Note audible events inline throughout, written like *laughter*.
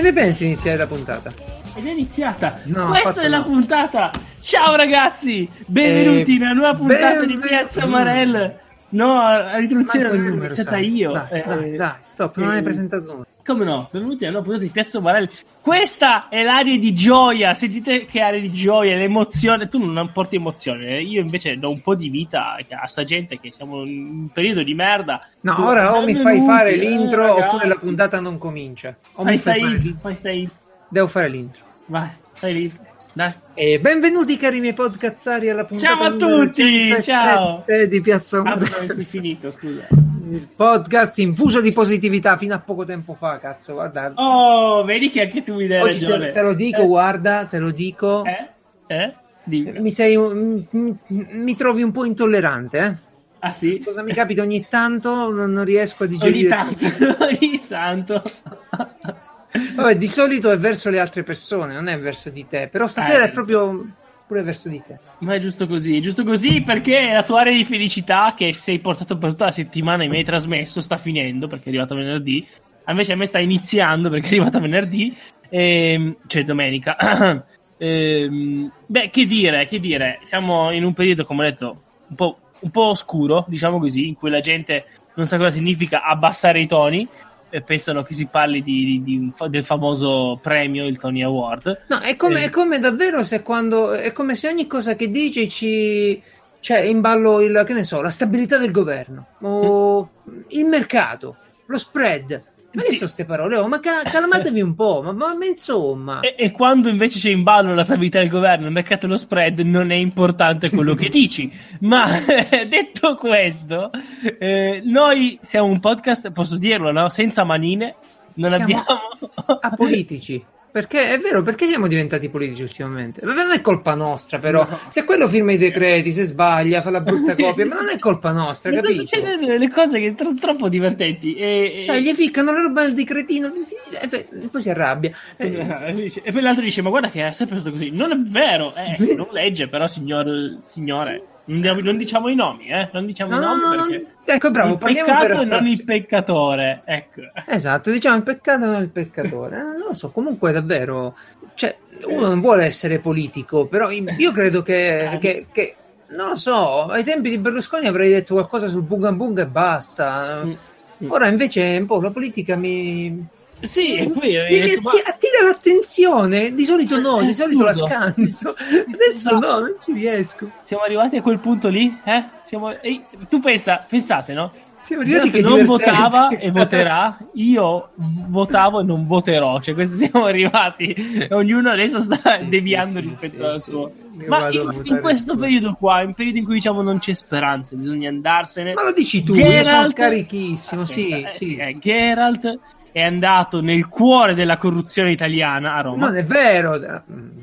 Che ne pensi di iniziare la puntata? Ed è iniziata. No, Questa è la no. puntata. Ciao ragazzi, benvenuti Eh, nella nuova puntata di benvenuti. Piazza Marel. No, a il l'ho numero, iniziata sai. io. Dai, Eh, dai, dai, stop, non eh, hai presentato nulla. Come no? Benvenuti nuova puntata di Piazza Marel. Questa è l'aria di gioia. Sentite che aria di gioia, l'emozione. Tu non porti emozione. eh. Io invece do un po' di vita a sta gente che siamo in un periodo di merda. No, Tu- ora o mi fai fare eh, l'intro ragazzi. oppure la puntata non comincia. O Fai mi fai stai, fare l'intro. fai stai. Devo fare l'intro. Vai, stai lì. E benvenuti cari miei podcazzari alla puntata Ciao a tutti, 107 ciao. di Piazza Ah, dove sei finito, scusa. Il podcast infuso di positività fino a poco tempo fa, cazzo, guarda. Oh, vedi che anche tu mi dai Oggi ragione. te, te lo dico, Eh, guarda, te lo dico. Eh? Eh? Mi sei mi, mi trovi un po' intollerante, eh? Ah sì? Cosa mi capita ogni tanto non, non riesco a Ogni digerire. tanto, *laughs* ogni tanto. Vabbè, di solito è verso le altre persone, non è verso di te. Però stasera Eh, è proprio pure verso di te. Ma è giusto così, è giusto così perché la tua area di felicità che sei portato per tutta la settimana e mi hai trasmesso sta finendo perché è arrivata venerdì. Invece a me sta iniziando perché è arrivata venerdì, ehm, cioè domenica. *clears throat* Ehm, beh, che dire, che dire, siamo in un periodo, come ho detto, un po', un po' oscuro, diciamo così, in cui la gente non sa cosa significa abbassare i toni e pensano che si parli di- di- di del famoso premio, il Tony Award. No, è come, Eh. è come davvero se quando. È come se ogni cosa che dici ci. C'è in ballo il, che ne so, la stabilità del governo, o il mercato, lo spread. Ma che Sì. sono queste parole? Oh, ma ca- calmatevi un po', ma, ma- ma insomma. E, e quando invece c'è in ballo la stabilità del governo, il mercato e lo spread, non è importante quello che dici. Ma *laughs* detto questo, eh, noi siamo un podcast, posso dirlo, no? senza manine. Non Siamo abbiamo. apolitici. Perché è vero, perché siamo diventati politici ultimamente? Vabbè, non è colpa nostra, però. No. Se quello firma i decreti, se sbaglia, fa la brutta copia, ma non è colpa nostra, Ma capito? succede delle cose che sono troppo divertenti. E, Cioè, gli ficcano la roba nel decretino, e poi, si arrabbia. E, poi l'altro dice: Ma guarda che è sempre stato così. Non è vero, eh, *laughs* non legge, però, signor, signore, non, diciamo i nomi, eh? Non diciamo No, i no, nomi no, no. perché. Ecco, bravo, il parliamo peccato per e non il peccatore. Ecco. Esatto, diciamo il peccato non il peccatore. Eh, non lo so, comunque davvero, cioè, uno non vuole essere politico, però io io credo che, che- che- non lo so, ai tempi di Berlusconi avrei detto qualcosa sul bunga bunga e basta. Mm. Ora invece un po' la politica mi, Sì, e poi hai mi detto, ma- atti- attira l'attenzione. Di solito no, di Eh, solito la scanso. Adesso no, non ci riesco. siamo arrivati a quel punto lì? Eh? Siamo... ehi, tu pensa, pensate, no? Siamo arrivati che non votava e *laughs* voterà, io votavo e non voterò. Cioè, questi *laughs* siamo arrivati. Ognuno adesso sta Sì, deviando sì, rispetto sì, al suo. Ma in, in questo periodo qua, in periodo in cui diciamo non c'è speranza, bisogna andarsene. Ma lo dici tu, io sono Geralt- carichissimo, Aspetta, sì, eh, sì. eh, Geralt è andato nel cuore della corruzione italiana a Roma. Non è vero.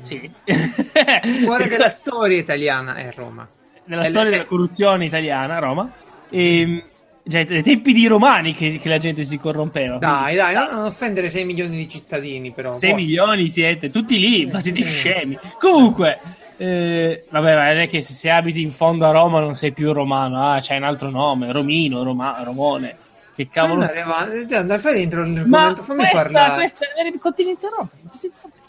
Sì. Il cuore *laughs* della storia italiana è Roma. nella Se- storia se- della corruzione italiana a Roma. E, cioè, dai tempi di romani che, che la gente si corrompeva. Dai, dai, non, non offendere 6 milioni di cittadini, però. 6 forza. milioni siete, tutti lì, ma siete Eh. scemi. Comunque, eh, vabbè, ma non è che se, se abiti in fondo a Roma non sei più romano, ah, c'hai un altro nome, Romino, Roma, Romone. Che cavolo. Andare avanti, andare fai dentro Ma l'argomento, fammi questa, parlare. questa, eh, continui a interrompere.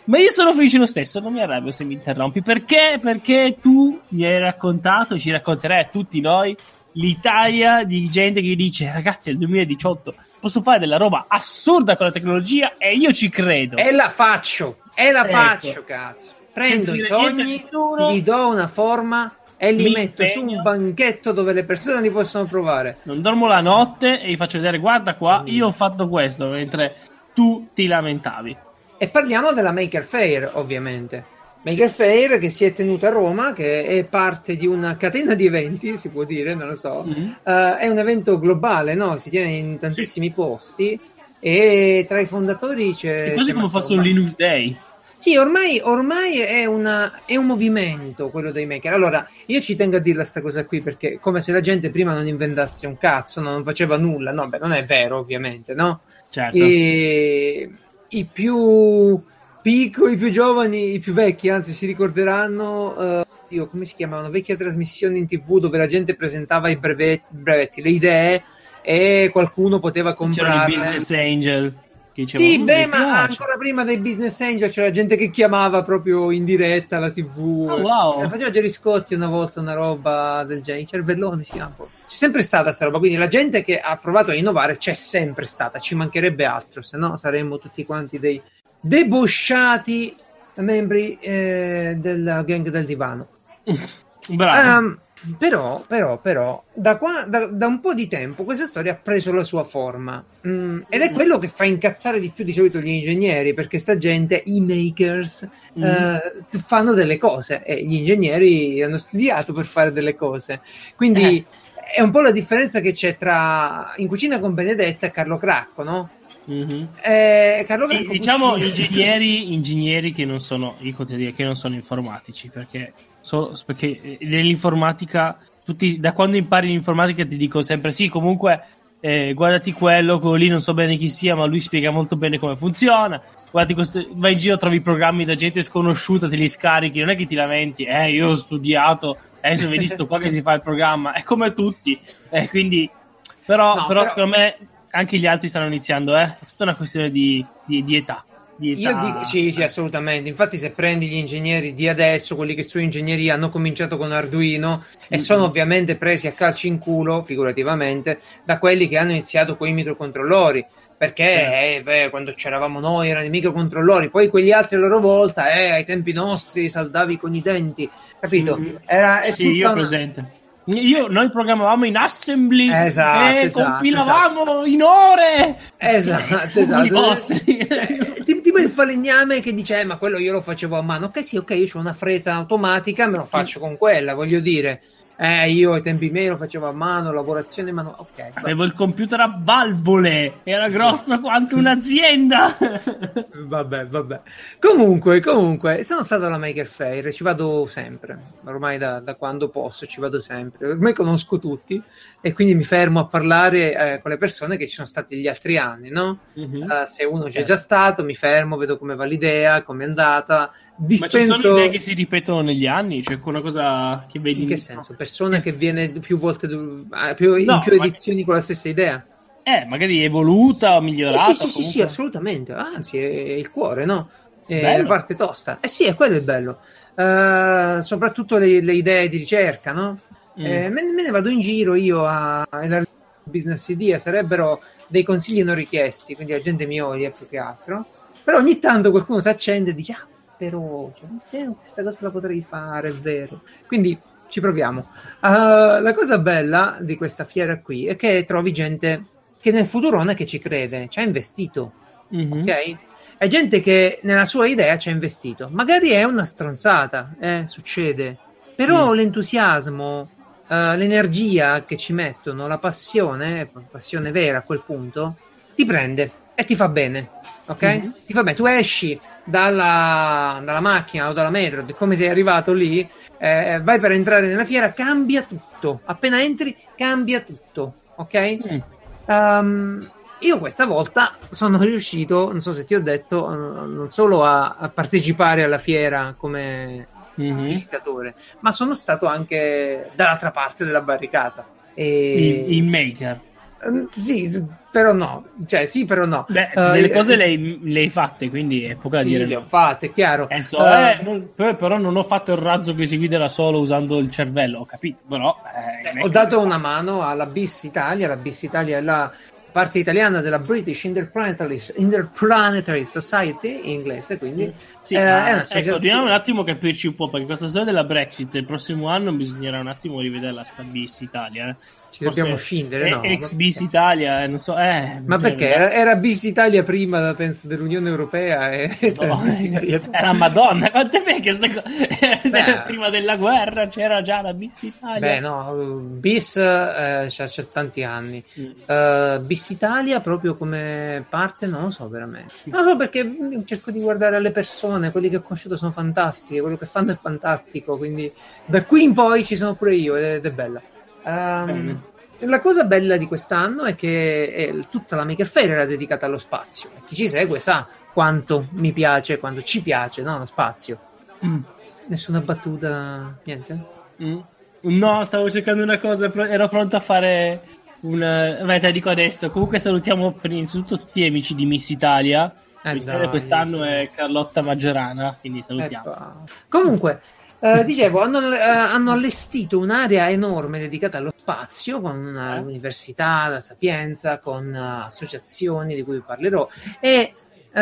Ma io sono felice lo stesso, non mi arrabbio se mi interrompi. Perché? Perché tu mi hai raccontato, ci racconterai a tutti noi, l'Italia di gente che dice, ragazzi, il 2018, posso fare della roba assurda con la tecnologia e io ci credo. E la faccio, e la Ecco. faccio, cazzo. Prendo i sogni, gli do una forma e li Mi metto su impegno. un banchetto dove le persone li possono provare. Non dormo la notte e gli faccio vedere, guarda qua, Mm. io ho fatto questo, mentre tu ti lamentavi. E parliamo della Maker Fair, ovviamente. Maker Fair che si è tenuta a Roma, che è parte di una catena di eventi, si può dire, non lo so. Mhm. Eh, è un evento globale, no? Si tiene in tantissimi posti. E tra i fondatori c'è. È quasi c'è come fosse un. Linux Day. Sì, ormai, ormai è, una- è un movimento quello dei maker. Allora, io ci tengo a dirla sta cosa qui perché come se la gente prima non inventasse un cazzo, non faceva nulla. No, beh, non è vero, ovviamente, no? Certo. E i più piccoli, i più giovani, i più vecchi, anzi, si ricorderanno. eh, io, come si chiamavano? Vecchie trasmissioni in tv dove la gente presentava i brevetti, brevetti, le idee e qualcuno poteva C'erano i business angel dicevo, Sì, "Mm, beh, ma piace". ancora prima dei business angel c'era gente che chiamava proprio in diretta alla TV. Ah, wow. Eh, Faceva Gerry Scotti una volta una roba del genere. Cervellone si chiama. C'è sempre stata questa roba. Quindi la gente che ha provato a innovare c'è sempre stata. Ci mancherebbe altro, se no saremmo tutti quanti dei debosciati membri eh, della gang del divano. *laughs* Bravo. Ehm, però, però, però, da, qua- da- da un po' di tempo questa storia ha preso la sua forma. Mm, ed è quello che fa incazzare di più di solito gli ingegneri, perché sta gente, i makers, Mm. eh, fanno delle cose e gli ingegneri hanno studiato per fare delle cose. Quindi è un po' la differenza che c'è tra In cucina con Benedetta e Carlo Cracco, no? Mhm. Eh, Sì, diciamo ingegneri, ingegneri che non sono, che non sono informatici, perché, so- perché eh, nell'informatica, tutti, da quando impari l'informatica ti dico sempre sì, comunque eh, guardati quello, quello lì non so bene chi sia, ma lui spiega molto bene come funziona. Guardi questo, vai in giro, trovi programmi da gente sconosciuta, te li scarichi, non è che ti lamenti, eh, io ho studiato, adesso vedi sto qua che si fa il programma, è come tutti, eh, quindi, però, No, però però- secondo me anche gli altri stanno iniziando, eh, è tutta una questione di, di- di età. di età. Io dico sì, sì, assolutamente. Infatti, se prendi gli ingegneri di adesso, quelli che su ingegneria hanno cominciato con Arduino e Mhm. sono ovviamente presi a calci in culo, figurativamente, da quelli che hanno iniziato con i microcontrollori. Perché eh, beh, quando c'eravamo noi erano i microcontrollori, poi quegli altri a loro volta, eh, ai tempi nostri saldavi con i denti, capito? Era, sì, io una- presente. Io, noi programmavamo in assembly Esatto, e esatto, compilavamo in ore. Esatto, *laughs* esatto. Eh, ti- tipo il falegname che dice, "Eh, ma quello io lo facevo a mano. Ok, sì, ok, io ho una fresa automatica, me lo faccio con quella, voglio dire. Eh, io ai tempi miei lo facevo a mano, lavorazione manuale. Ok, Avevo il computer a valvole, era grosso quanto un'azienda. vabbè, vabbè. Comunque, comunque, sono stato alla Maker Faire, ci vado sempre. Ormai da, da quando posso ci vado sempre. Ormai conosco tutti e quindi mi fermo a parlare eh, con le persone che ci sono stati gli altri anni, no? Mhm. Eh, se uno c'è Certo. già stato, mi fermo, vedo come va l'idea, come è andata, Ma ci dispenso. sono idee che si ripetono negli anni? Cioè, una cosa che vedi In che senso? Persona che viene più volte eh, più- in No, più ma- edizioni con la stessa idea? Eh, magari evoluta o Eh, migliorata. sì, sì, sì, sì, comunque. assolutamente. Anzi, è il cuore, no? È Bello. la parte tosta. Eh sì, è quello il bello. Eh, soprattutto le, le idee di ricerca, no? Mm. Eh, me, me ne vado in giro io a, business idea, sarebbero dei consigli non richiesti, quindi la gente mi odia più che altro. Però ogni tanto qualcuno si accende e dice: Ah, però cioè, questa cosa la potrei fare, è vero. Quindi ci proviamo. Uh, la cosa bella di questa fiera qui è che trovi gente che nel futuro non è che ci crede, ci ha investito, Mhm. ok? È gente che nella sua idea ci ha investito. Magari è una stronzata, eh, succede. Però Mm. l'entusiasmo, eh, l'energia che ci mettono, la passione, eh, passione vera a quel punto, ti prende e ti fa bene, ok? Mhm. Ti fa bene. Tu esci dalla, dalla macchina o dalla metro, come sei arrivato lì, eh, vai per entrare nella fiera, cambia tutto. Appena entri, cambia tutto, ok? Mm. Um, io questa volta sono riuscito, non so se ti ho detto, eh, non solo a, a partecipare alla fiera come Mhm. visitatore, ma sono stato anche dall'altra parte della barricata. E... Il, il maker. Eh, Sì, però no, cioè sì, però no. Beh, Eh, delle eh, cose le, hai- fatte, quindi è poco da sì, dire. le ho fatte, è chiaro. Eh, eh, non- però non ho fatto il razzo che si guida da solo usando il cervello, ho capito, però... Eh, ho dato una mano alla BIS Italia, la BIS Italia è la parte italiana della British Interplanetary, Interplanetary Society in inglese, quindi Sì, eh, ma, è ecco, un'associazione. dobbiamo un attimo capirci un po', perché questa storia della Brexit il prossimo anno bisognerà un attimo rivederla sta bis Italia. Eh. Ci dobbiamo scindere, no? eh, Ex bis Italia, eh, non so... Eh, Ma bisogna perché? Era, era BIS Italia prima, penso, dell'Unione Europea e *laughs* No, *laughs* BIS Italia- era Madonna, quante che sta co- *laughs* Beh. prima della guerra c'era già la bis Italia. Beh, no, BIS eh, c'ha, c'ha tanti anni. Mm. Uh, BIS Italia proprio come parte non lo so veramente non lo so perché cerco di guardare alle persone quelli che ho conosciuto sono fantastiche quello che fanno è fantastico quindi da qui in poi ci sono pure io ed è bella Um, la cosa bella di quest'anno è che eh, tutta la Maker Faire era dedicata allo spazio chi ci segue sa quanto mi piace quanto ci piace no, lo spazio Mm. nessuna battuta niente Mm. No, stavo cercando una cosa, ero pronto a fare un... Vabbè, te la dico adesso. Comunque salutiamo innanzitutto tutti gli amici di Miss Italia. Eh, Miss Italia dai. quest'anno è Carlotta Maggiorana, quindi salutiamo. Ecco. Comunque, eh, dicevo, hanno, eh, hanno allestito un'area enorme dedicata allo spazio con una Eh. la Sapienza, con eh, associazioni di cui parlerò e, eh,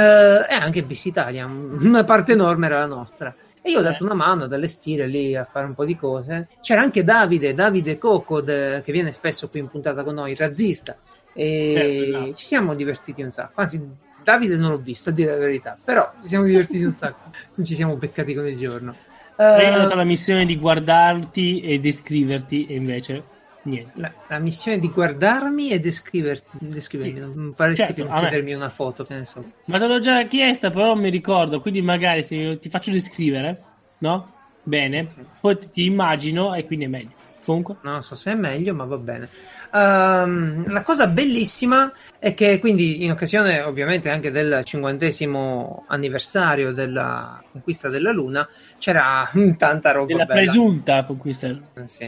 e anche Bis Italia, *laughs* una parte enorme era la nostra. E io ho dato una mano ad allestire lì, a fare un po' di cose. C'era anche Davide, Davide Cocod, che viene spesso qui in puntata con noi, razzista. E Certo, esatto. ci siamo divertiti un sacco. Anzi, Davide non l'ho visto, a dire la verità, però ci siamo divertiti un sacco. Non ci siamo beccati con il giorno. Ho Eh, dato la missione di guardarti e descriverti, e invece niente. la, la missione di guardarmi e descriverti, descrivermi. Sì. Non faresti Certo, più chiedermi una foto, che ne so. Ma te l'ho già chiesta, però non mi ricordo. Quindi magari se ti faccio descrivere, no? Bene, poi ti, ti immagino e quindi è meglio. Comunque, Non so se è meglio, ma va bene. Ehm, la cosa bellissima è che quindi in occasione ovviamente anche del cinquantesimo anniversario della conquista della Luna c'era tanta roba della bella. presunta conquista. Sì.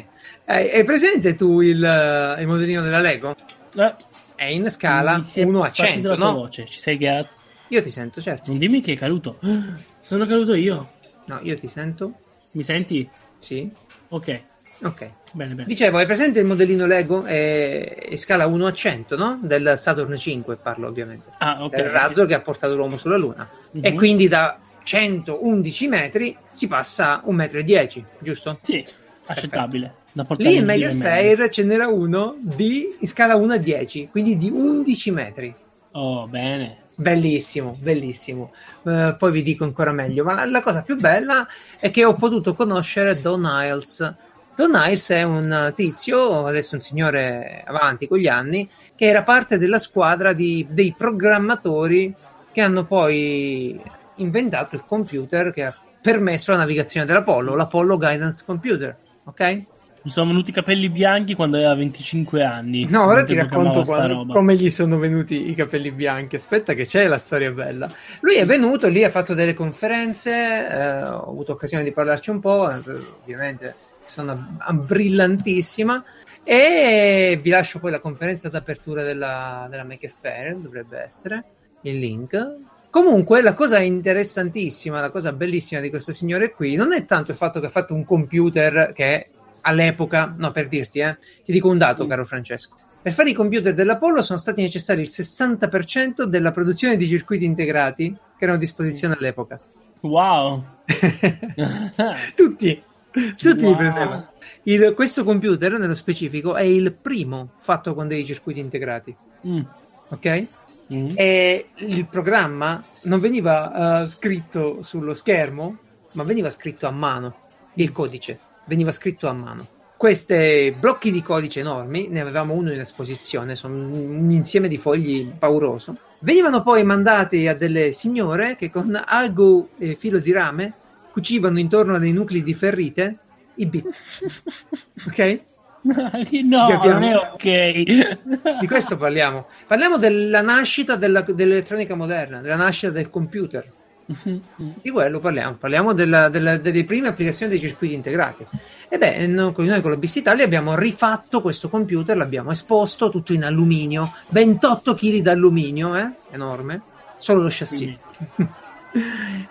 Eh, hai presente tu il, il modellino della Lego? Eh, È in scala mi si è 1 a partita 100, la tua no? voce. Ci sei Geralt? Io ti sento, certo. Non dimmi che è caduto. Sono caduto io. No, io ti sento. Mi senti? Sì. Ok, Ok. bene, bene. Dicevo, hai presente il modellino Lego? È in scala 1 a 100, no? Del Saturn 5 parlo ovviamente. Ah, ok. Del razzo che ha portato l'uomo sulla Luna. E Mhm. quindi da 111 metri si passa a 1,10 m, giusto? Sì, accettabile. Da Lì in Mega Fair ce n'era uno di in scala 1 a 10, quindi di 11 metri. Oh, bene. Bellissimo, bellissimo. Eh, poi vi dico ancora meglio. Ma la, cosa più bella è che ho potuto conoscere Don Hiles. Don Hiles è un tizio, adesso un signore avanti con gli anni, che era parte della squadra di- dei programmatori che hanno poi inventato il computer che ha permesso la navigazione dell'Apollo, l'Apollo Guidance Computer. Ok? Mi sono venuti i capelli bianchi quando aveva 25 anni. No, ora ti racconto quando- come gli sono venuti i capelli bianchi. Aspetta, che c'è la storia bella. Lui è venuto lì, ha fatto delle conferenze, eh, ho avuto occasione di parlarci un po'. eh, ovviamente sono brillantissima. E vi lascio poi la conferenza d'apertura della, della Make Fair, dovrebbe essere il link. Comunque, la cosa interessantissima, la cosa bellissima di questo signore qui non è tanto il fatto che ha fatto un computer che all'epoca, no, per dirti, eh, ti dico un dato, caro Francesco. Per fare i computer dell'Apollo sono stati necessari il 60% della produzione di circuiti integrati che erano a disposizione all'epoca. Wow. *laughs* tutti, tutti li Wow. prendevano. Il- questo computer, nello specifico, è il primo fatto con dei circuiti integrati. Mm. Ok? Mm. E il programma non veniva eh, scritto sullo schermo, ma veniva scritto a mano. Il codice veniva scritto a mano. Questi blocchi di codice enormi, ne avevamo uno in esposizione, sono un insieme di fogli pauroso. Venivano poi mandati a delle signore che con ago e filo di rame cucivano intorno a dei nuclei di ferrite i bit. *laughs* Ok? *laughs* no, non è ok. Di questo parliamo. Parliamo della nascita della- dell'elettronica moderna, della nascita del computer. *laughs* Di quello parliamo. Parliamo della- della- delle prime applicazioni dei circuiti integrati. E beh, no- noi con la BIS Italia abbiamo rifatto questo computer, l'abbiamo esposto tutto in alluminio, 28 kg d'alluminio, eh? enorme, solo lo chassis. *laughs*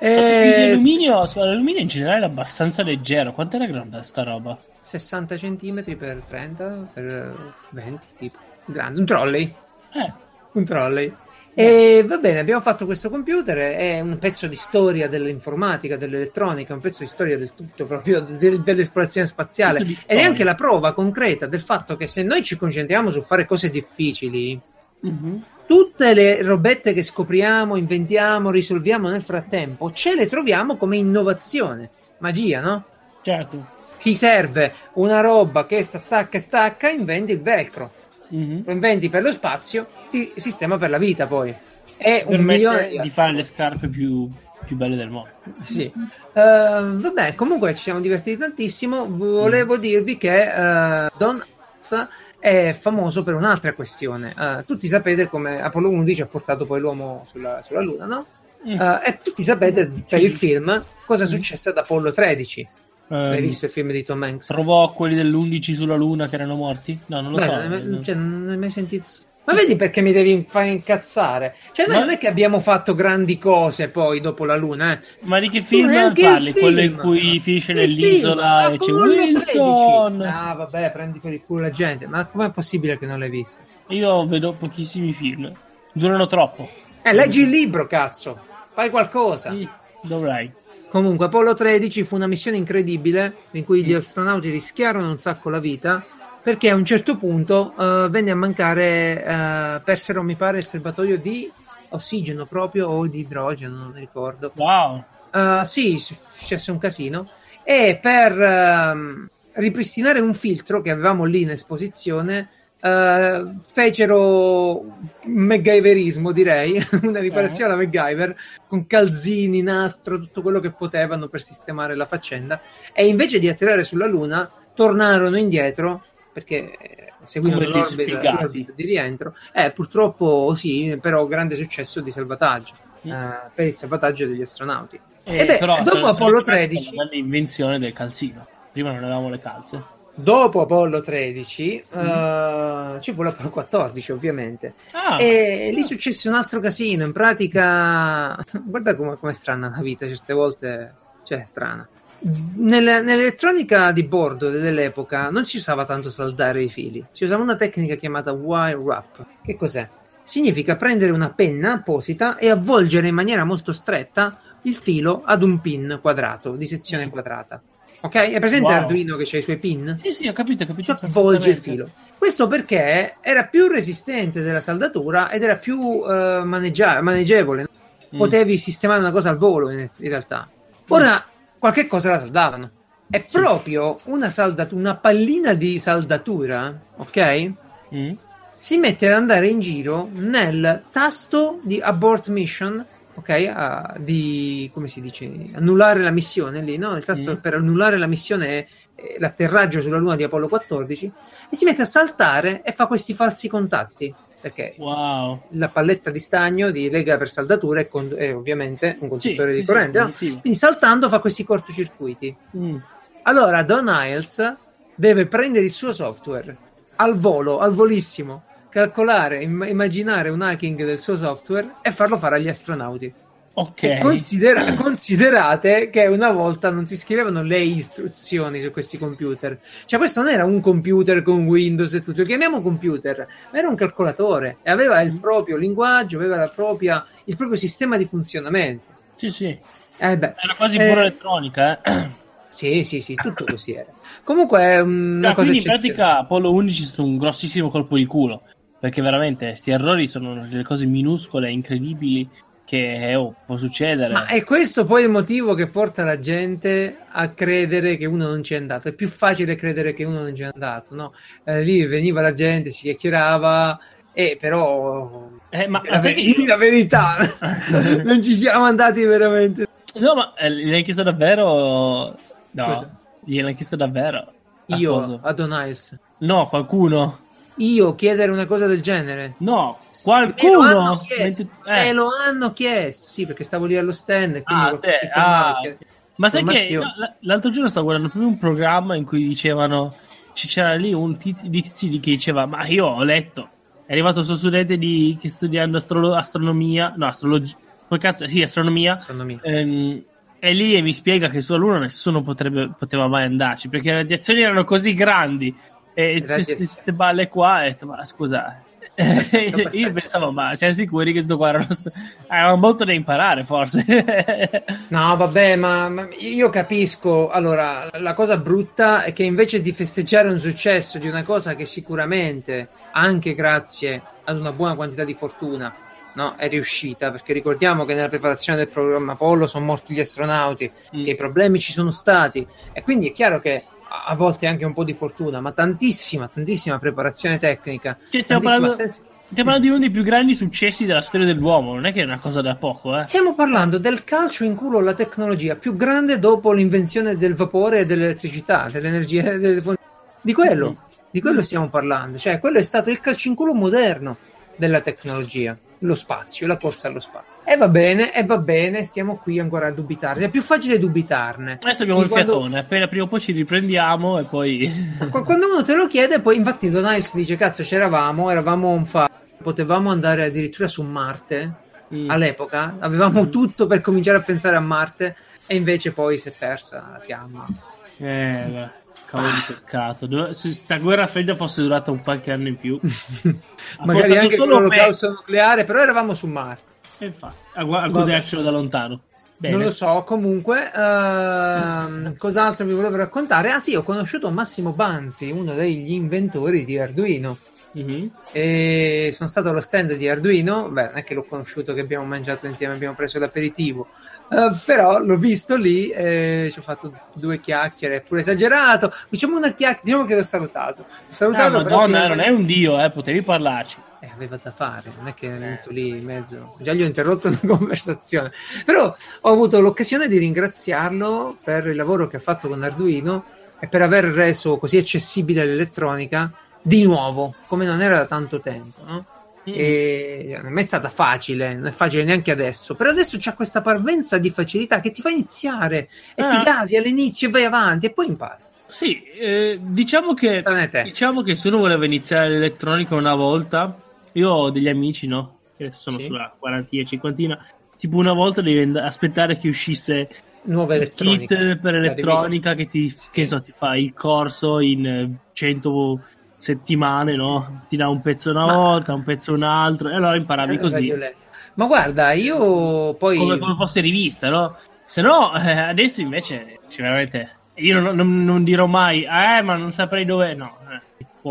E l'alluminio, l'alluminio in generale è abbastanza leggero. Quanto era grande sta roba? 60 cm per 30 per 20, tipo. Grande, un trolley. Eh, un trolley. E va bene, abbiamo fatto questo computer, è un pezzo di storia dell'informatica, dell'elettronica, un pezzo di storia del tutto, proprio del- dell'esplorazione spaziale. Ed è anche la prova concreta del fatto che se noi ci concentriamo su fare cose difficili, mhm. tutte le robette che scopriamo, inventiamo, risolviamo nel frattempo, ce le troviamo come innovazione. Magia, no? certo. Ti serve una roba che stacca e stacca, inventi il velcro Mhm. lo inventi per lo spazio, ti sistema per la vita poi. È un milione di fare le scarpe più, più belle del mondo. Sì. Eh, vabbè, comunque ci siamo divertiti tantissimo. Volevo dirvi che eh, Don House è famoso per un'altra questione. Eh, tutti sapete come Apollo 11 ha portato poi l'uomo sulla, sulla Luna, no? Mm. E tutti sapete per il film cosa è successo ad Apollo 13. Hai Ehm, visto il film di Tom Hanks? Trovò quelli dell'11 sulla Luna che erano morti? No, non lo Beh, so. non, hai mai- non- cioè, non hai mai sentito. Ma vedi perché mi devi fare incazzare? Cioè, noi Ma- non è che abbiamo fatto grandi cose poi dopo la Luna, eh. Ma di che film parli? Quello in film. cui finisce nell'isola film, e c'è Wilson. 13. Ah, vabbè, prendi per il culo la gente. Ma com'è possibile che non l'hai visto? Io vedo pochissimi film. Durano troppo. Eh, leggi il libro, cazzo. Fai qualcosa. Sì, dovrei. Comunque, Apollo 13 fu una missione incredibile in cui gli astronauti rischiarono un sacco la vita perché a un certo punto eh, venne a mancare, eh, persero, mi pare, il serbatoio di ossigeno proprio o di idrogeno, non mi ricordo. Wow. Uh, sì, successe un casino. E per ehm, ripristinare un filtro che avevamo lì in esposizione, eh, fecero MacGyverismo, direi, *laughs* una riparazione alla MacGyver con calzini, nastro, tutto quello che potevano per sistemare la faccenda. E invece di atterrare sulla Luna, tornarono indietro perché eh, seguivano l'orbita, l'orbita di rientro. Eh, purtroppo sì, però grande successo di salvataggio. Mm. eh, per il salvataggio degli astronauti. Eh, E beh, dopo Apollo arrivati 13, con la grande invenzione del calzino. Prima non avevamo le calze. Dopo Apollo 13, eh, ci fu l'Apollo 14, ovviamente. Ah, E lì successe un altro casino. In pratica, guarda come è strana la vita, certe volte, cioè, è strana. Nelle- nell'elettronica di bordo dell'epoca non si usava tanto saldare i fili, si usava una tecnica chiamata wire wrap. Che cos'è? Significa prendere una penna apposita e avvolgere in maniera molto stretta il filo ad un pin quadrato, di sezione quadrata. Ok? È presente Wow. Arduino che c'ha i suoi pin? sì, sì, ho capito, ho capito. Cioè, avvolge il filo. Questo perché era più resistente della saldatura ed era più eh, maneggia- maneggevole. Mm. Potevi sistemare una cosa al volo in, in realtà. Ora qualche cosa la saldavano. È proprio una, saldat- una pallina di saldatura, ok? Mm. Si mette ad andare in giro nel tasto di abort mission, ok? Ah, di come si dice? Annullare la missione lì, no? Il tasto Mm. per annullare la missione è è l'atterraggio sulla luna di Apollo 14 e si mette a saltare e fa questi falsi contatti perché Wow. la palletta di stagno di lega per saldatura è, con- è ovviamente un conduttore Sì, di sì, corrente, no? quindi saltando fa questi cortocircuiti. Mm. Allora Don Hiles deve prendere il suo software al volo, al volissimo, calcolare, im- immaginare un hacking del suo software e farlo fare agli astronauti. Ok. Considera- considerate che una volta non si scrivevano le istruzioni su questi computer. Cioè, questo non era un computer con Windows e tutto, lo chiamiamo computer, ma era un calcolatore e aveva il proprio linguaggio, aveva la propria, il proprio sistema di funzionamento. Sì, sì. Eh beh, Era quasi Eh, pura elettronica, eh. sì, sì, sì, tutto così era. Comunque è una Ah, cosa quindi in pratica Apollo 11 è stato un grossissimo colpo di culo. Perché veramente questi errori sono delle cose minuscole, incredibili, che oh, può succedere. Ma è questo poi il motivo che porta la gente a credere che uno non ci è andato. È più facile credere che uno non ci è andato, no? Eh, lì veniva la gente, si chiacchierava, e però. Eh, ma la, dimmi io- la verità, *laughs* non ci siamo andati veramente. No, ma eh, gliel'hai chiesto davvero? No, Cosa? gliel'hai chiesto davvero? A Io coso? a Don Hiles. No, qualcuno. Io chiedere una cosa del genere. No, Me lo qualcuno. hanno chiesto, eh. lo hanno chiesto, sì, perché stavo lì allo stand e quindi Ah, qualcuno te- si ah, chiede- Ma sai che l- l'altro giorno stavo guardando proprio un programma in cui dicevano ci c'era lì un tizio, di tizi che diceva ma io ho letto è arrivato questo studente di, che studiando astrolo- astronomia no astrologia come cazzo sì astronomia Astronomia. ehm, e lì e mi spiega che sulla luna nessuno potrebbe, poteva mai andarci perché le radiazioni erano così grandi e queste balle qua e ma scusa *laughs* *laughs* io pensavo ma siamo sicuri che sto qua era st- aveva molto da imparare forse *laughs* No, vabbè, ma, ma io capisco. Allora, la cosa brutta è che invece di festeggiare un successo di una cosa che sicuramente, anche grazie ad una buona quantità di fortuna, no, è riuscita, perché ricordiamo che nella preparazione del programma Apollo sono morti gli astronauti, Mm. che i problemi ci sono stati, e quindi è chiaro che a volte anche un po' di fortuna, ma tantissima, tantissima preparazione tecnica. Cioè, stiamo tantissima parlando, attenzione. stiamo parlando di uno dei più grandi successi della storia dell'uomo, non è che è una cosa da poco, eh. Stiamo parlando del calcio in culo alla tecnologia più grande dopo l'invenzione del vapore e dell'elettricità, dell'energia, delle fonti- di quello, di quello stiamo parlando. Cioè, quello è stato il calcio in culo moderno della tecnologia, lo spazio, la corsa allo spazio. E va bene, e va bene, stiamo qui ancora a dubitare. È più facile dubitarne. Adesso abbiamo il Quando- fiatone, appena prima o poi ci riprendiamo e poi... *laughs* Qu- Quando uno te lo chiede, poi infatti Don Iles dice: Cazzo, c'eravamo, eravamo on fire, potevamo andare addirittura su Marte Mm. all'epoca, avevamo tutto per cominciare a pensare a Marte, e invece poi si è persa la fiamma. Eh, beh, cavolo di peccato. Dove- Se sta guerra fredda fosse durata un qualche anno in più. *laughs* Magari anche con solo l'olocausto nucleare, però eravamo su Marte. Infatti, a, gu- a goderselo da lontano. Bene. Non lo so, comunque, ehm, cos'altro vi volevo raccontare? Ah sì, ho conosciuto Massimo Banzi, uno degli inventori di Arduino. Mhm. E sono stato allo stand di Arduino, beh, non è che l'ho conosciuto, che abbiamo mangiato insieme, abbiamo preso l'aperitivo, eh, però l'ho visto lì e ci ho fatto due chiacchiere, è pure esagerato, diciamo una chiacchiera, diciamo che l'ho salutato. L'ho Ah, salutato, però madonna, non è un dio, eh, potevi parlarci. Eh, aveva da fare, non è che è venuto lì in mezzo. Già gli ho interrotto una *laughs* conversazione. Però ho avuto l'occasione di ringraziarlo per il lavoro che ha fatto con Arduino e per aver reso così accessibile l'elettronica di nuovo, come non era da tanto tempo. no? Mm. E non è mai stata facile, non è facile neanche adesso. Però adesso c'è questa parvenza di facilità che ti fa iniziare e Ah. ti gasi all'inizio e vai avanti e poi impari. Sì, eh, diciamo che diciamo che se uno voleva iniziare l'elettronica una volta, io ho degli amici, no? Che adesso sono Sì. sulla quarantina, cinquantina. Tipo una volta devi aspettare che uscisse Nuova il kit per elettronica che ti, che so, ti fa il corso in eh, 100 settimane, no? Ti dà un pezzo una Ma- volta, un pezzo un altro, e allora imparavi Eh, così. Ma guarda, io poi come, come fosse rivista, no? Se no, eh, adesso invece, cioè, veramente, io non, non- non dirò mai, eh, ma non saprei dove, no, eh,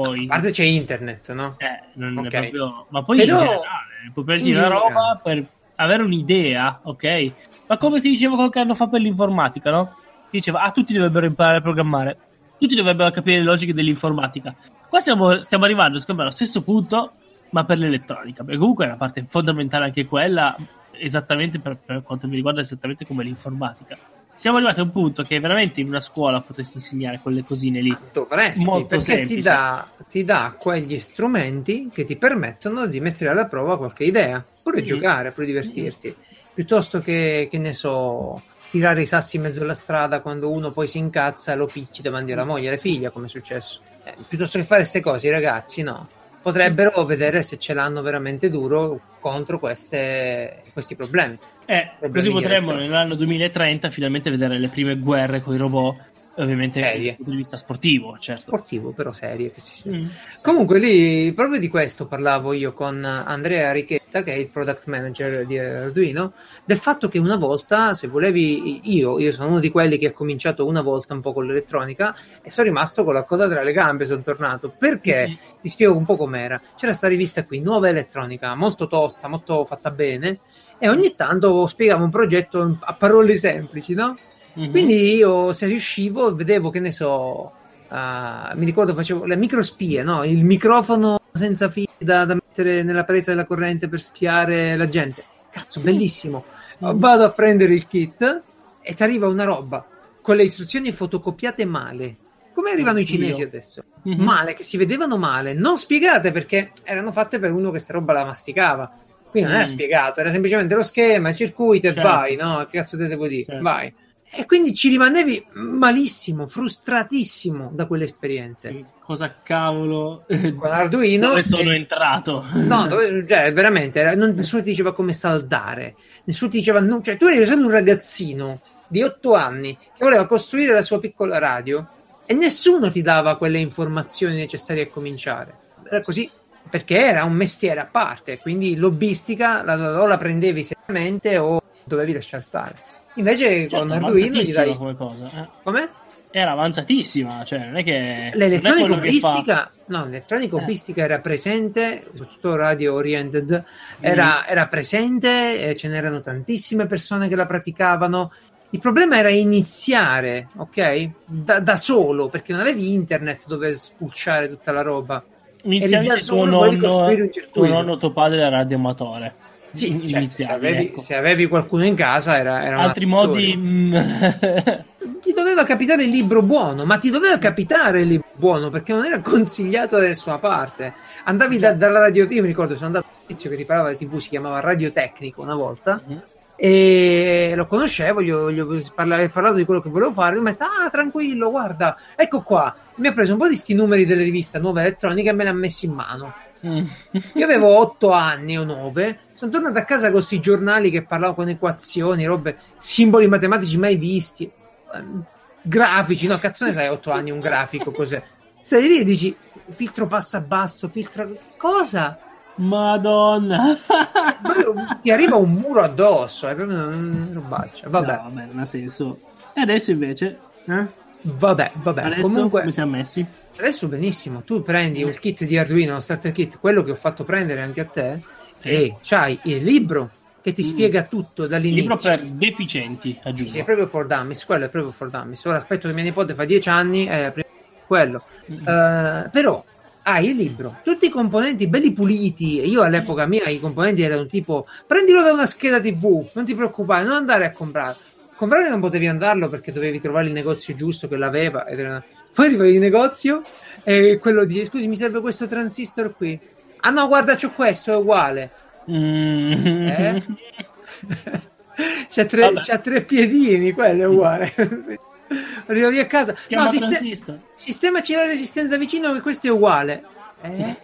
puoi, a parte c'è internet, no? eh, non Ok. è proprio, ma poi Però- in generale, puoi prenderti in una generale. roba per avere un'idea, ok? Ma come si diceva qualche anno fa per l'informatica, no? Si diceva, ah, tutti dovrebbero imparare a programmare, tutti dovrebbero capire le logiche dell'informatica. Qua stiamo, stiamo arrivando, secondo me, allo stesso punto, ma per l'elettronica, perché comunque è una parte fondamentale anche quella, esattamente per, per quanto mi riguarda, esattamente come l'informatica. Siamo arrivati a un punto che veramente in una scuola potresti insegnare quelle cosine lì. Dovresti, Molto perché semplice. ti dà, ti dà quegli strumenti che ti permettono di mettere alla prova qualche idea, pure Mm. giocare, pure divertirti, piuttosto che, che ne so, tirare i sassi in mezzo alla strada quando uno poi si incazza e lo picchi davanti alla moglie, alla figlia, come è successo. Eh, piuttosto che fare queste cose, i ragazzi, no. Potrebbero vedere se ce l'hanno veramente duro contro queste- questi problemi. Eh, così potremmo nell'anno 2030 finalmente vedere le prime guerre con i robot, ovviamente Serie. dal punto di vista sportivo, certo. Sportivo, però serie sia. Mm. Comunque lì proprio di questo parlavo io con Andrea Richetta, che è il product manager di Arduino, del fatto che una volta, se volevi, io, io sono uno di quelli che ha cominciato una volta un po' con l'elettronica e sono rimasto con la coda tra le gambe, sono tornato. Perché? Mhm. Ti spiego un po' com'era. C'era sta rivista qui, Nuova Elettronica, molto tosta, molto fatta bene, e ogni tanto spiegavo un progetto a parole semplici, no? Mhm. Quindi io se riuscivo, vedevo che ne so, ah, mi ricordo facevo le microspie, no? Il microfono senza fili da, da mettere nella presa della corrente per spiare la gente. Cazzo, bellissimo. Mm. Vado a prendere il kit e ti arriva una roba con le istruzioni fotocopiate male. Come arrivano i Oddio. cinesi adesso? Mhm. Male, che si vedevano male, non spiegate perché erano fatte per uno che sta roba la masticava. Quindi non era Mm. spiegato, era semplicemente lo schema, il circuito e Certo. vai, no? Che cazzo te devo dire? Certo. Vai. E quindi ci rimanevi malissimo, frustratissimo da quelle esperienze. Cosa cavolo? Con Arduino... Dove sono eh, entrato? No, *laughs* dove- cioè, veramente, era- non- nessuno ti diceva come saldare, nessuno ti diceva, no, cioè, tu eri solo un ragazzino di otto anni che voleva costruire la sua piccola radio e nessuno ti dava quelle informazioni necessarie a cominciare. Era così perché era un mestiere a parte, quindi lobbistica la, o la prendevi seriamente o dovevi lasciar stare. Invece Certo, con Arduino gli dai... come cosa. eh. Com'è? Era avanzatissima, cioè non è che... L'elettronica hobbistica, no, l'elettronica Eh. hobbistica era presente, soprattutto radio oriented, era, Mm. era presente, eh, ce n'erano tantissime persone che la praticavano. Il problema era iniziare, ok? Da, da solo, perché non avevi internet dove spulciare tutta la roba. Iniziavi se tuo nonno, costruire un tuo nonno, tuo padre era radioamatore. Sì, In- certo, se, iniziavi, avevi, ecco. se avevi qualcuno in casa era, era Altri modi... mm, *laughs* Ti doveva capitare il libro buono, ma ti doveva capitare il libro buono perché non era consigliato da nessuna parte. Andavi da- dalla radio, io mi ricordo, sono andato tizio che ti parlava di TV si chiamava Radio Tecnico una volta. Mhm. E lo conoscevo, gli ho, gli ho parla- parlato di quello che volevo fare. Lui mi ha detto: Ah, tranquillo, guarda, ecco qua. Mi ha preso un po' di sti numeri delle riviste nuove elettroniche e me li ha messi in mano. Mm. Io avevo 8 anni o 9. Sono tornato a casa con questi giornali che parlavano con equazioni, robe, simboli matematici mai visti, ehm, grafici. No, cazzo ne sai, 8 anni un grafico, cos'è? Stai lì e dici filtro passa basso, filtro. Cosa? Madonna. Ti arriva un muro addosso, è proprio una robaccia. Vabbè, No, vabbè, non ha senso. E adesso invece, eh? vabbè, vabbè. adesso Comunque, come siamo messi? adesso benissimo. Tu prendi il kit di Arduino, lo starter kit, quello che ho fatto prendere anche a te, e c'hai il libro che ti Mm. spiega tutto Il dall'inizio. libro per deficienti, aggiungo. Sì, sì, è proprio for dummies, quello è proprio for dummies. Ora aspetto che mia nipote fa 10 anni, è quello. Mm. Eh, però hai il libro, tutti i componenti belli puliti. Io all'epoca mia i componenti erano tipo prendilo da una scheda TV, non ti preoccupare, non andare a comprare. Comprare non potevi andarlo perché dovevi trovare il negozio giusto che l'aveva. era- Poi arrivavi in negozio e quello dice: Scusi, mi serve questo transistor qui. Ah no, guarda, c'ho questo, è uguale. Mm. Eh? *laughs* *laughs* c'ha, tre, c'ha tre piedini, quello è uguale. *laughs* Arrivavi a casa. Chiama No, siste- sistemaci la resistenza vicino che questo è uguale. Eh?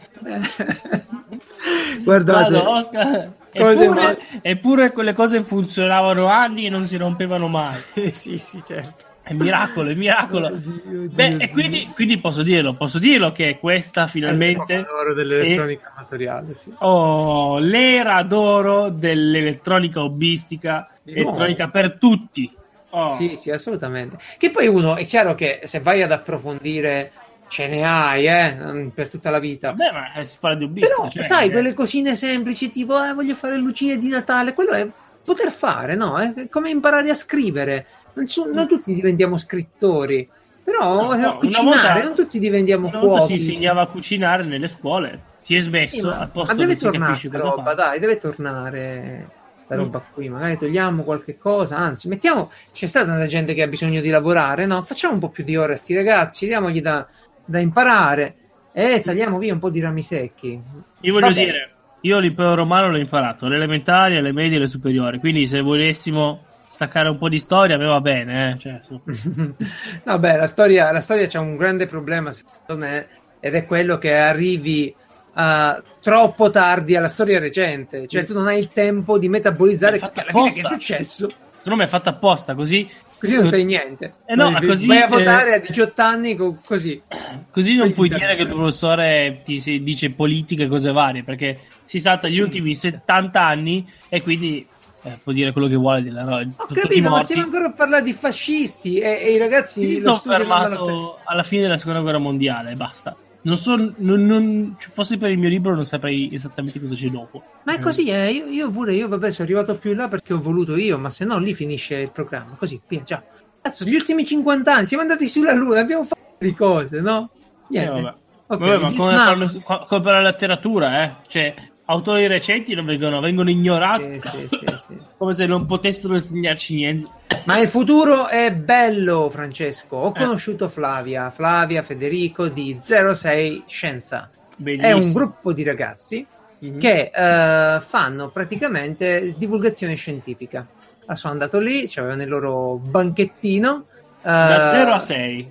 Guardate. Cose eppure, eppure quelle cose funzionavano anni e non si rompevano mai. *laughs* Eh, sì, sì, certo. È miracolo, è miracolo. Oddio, Beh, Dio, e quindi, quindi posso dirlo, posso dirlo che questa finalmente l'oro dell'elettronica amatoriale, sì. oh, l'era d'oro dell'elettronica hobbistica, Di elettronica per tutti. Oh. Sì, sì, assolutamente. Che poi uno, è chiaro che se vai ad approfondire ce ne hai, eh, per tutta la vita. Beh, ma si parla di hobbistica. Però, cioè, sai, eh, quelle cosine semplici, tipo, eh, voglio fare lucine di Natale, quello è poter fare, no? È come imparare a scrivere. Non, so- non tutti diventiamo scrittori, però No, no, cucinare, volta- non tutti diventiamo Una volta si insegnava a cucinare nelle scuole. Si è smesso Sì, ma, ma deve che tornare roba, dai, deve tornare sta Mm. roba qui. Magari togliamo qualche cosa, anzi, mettiamo. C'è stata tanta gente che ha bisogno di lavorare, no? Facciamo un po' più di ore a sti ragazzi, diamogli da, da imparare e tagliamo via un po' di rami secchi. Io voglio Vabbè. dire, io l'impero romano l'ho imparato, alle elementari, alle medie e alle superiori. Quindi se volessimo staccare un po' di storia, me va bene. Eh? Cioè, su- *laughs* no, beh, la storia, la storia c'ha un grande problema, secondo me, ed è quello che arrivi uh, troppo tardi alla storia recente. Cioè, tu non hai il tempo di metabolizzare alla fine che è successo. Secondo me è fatta apposta, così, Così non sai niente. Eh no, vai, così, vai a eh, votare a 18 anni co- così. *clears throat* così non puoi dire che il tuo professore ti dice politica e cose varie, perché si salta gli ultimi 70 anni e quindi eh, può dire quello che vuole della roba. Ho capito, ma stiamo ancora a parlare di fascisti e, e i ragazzi Mi lo fermato alla fine della seconda guerra mondiale, basta. Non so, non, non- se fosse per il mio libro non saprei esattamente cosa c'è dopo. Ma è così, eh, io, io pure, io vabbè, sono arrivato più in là perché ho voluto io, ma se no lì finisce il programma, così, via, ciao. Cazzo, gli ultimi 50 anni, siamo andati sulla Luna, abbiamo fatto di cose, no? Eh, Niente. vabbè. Ok, Vabbè, ma come, per, co- come per la letteratura, eh? Cioè, autori recenti non vengono, vengono ignorati Sì, sì, sì, come se non potessero insegnarci niente. Ma il futuro è bello, Francesco. Ho Eh. conosciuto Flavia, Flavia Federico di 06 Scienza. È Bellissimo. un gruppo di ragazzi Mhm. che eh, fanno praticamente divulgazione scientifica. Ah, sono andato lì, c'avevano il loro banchettino. eh, Da 0 a 6.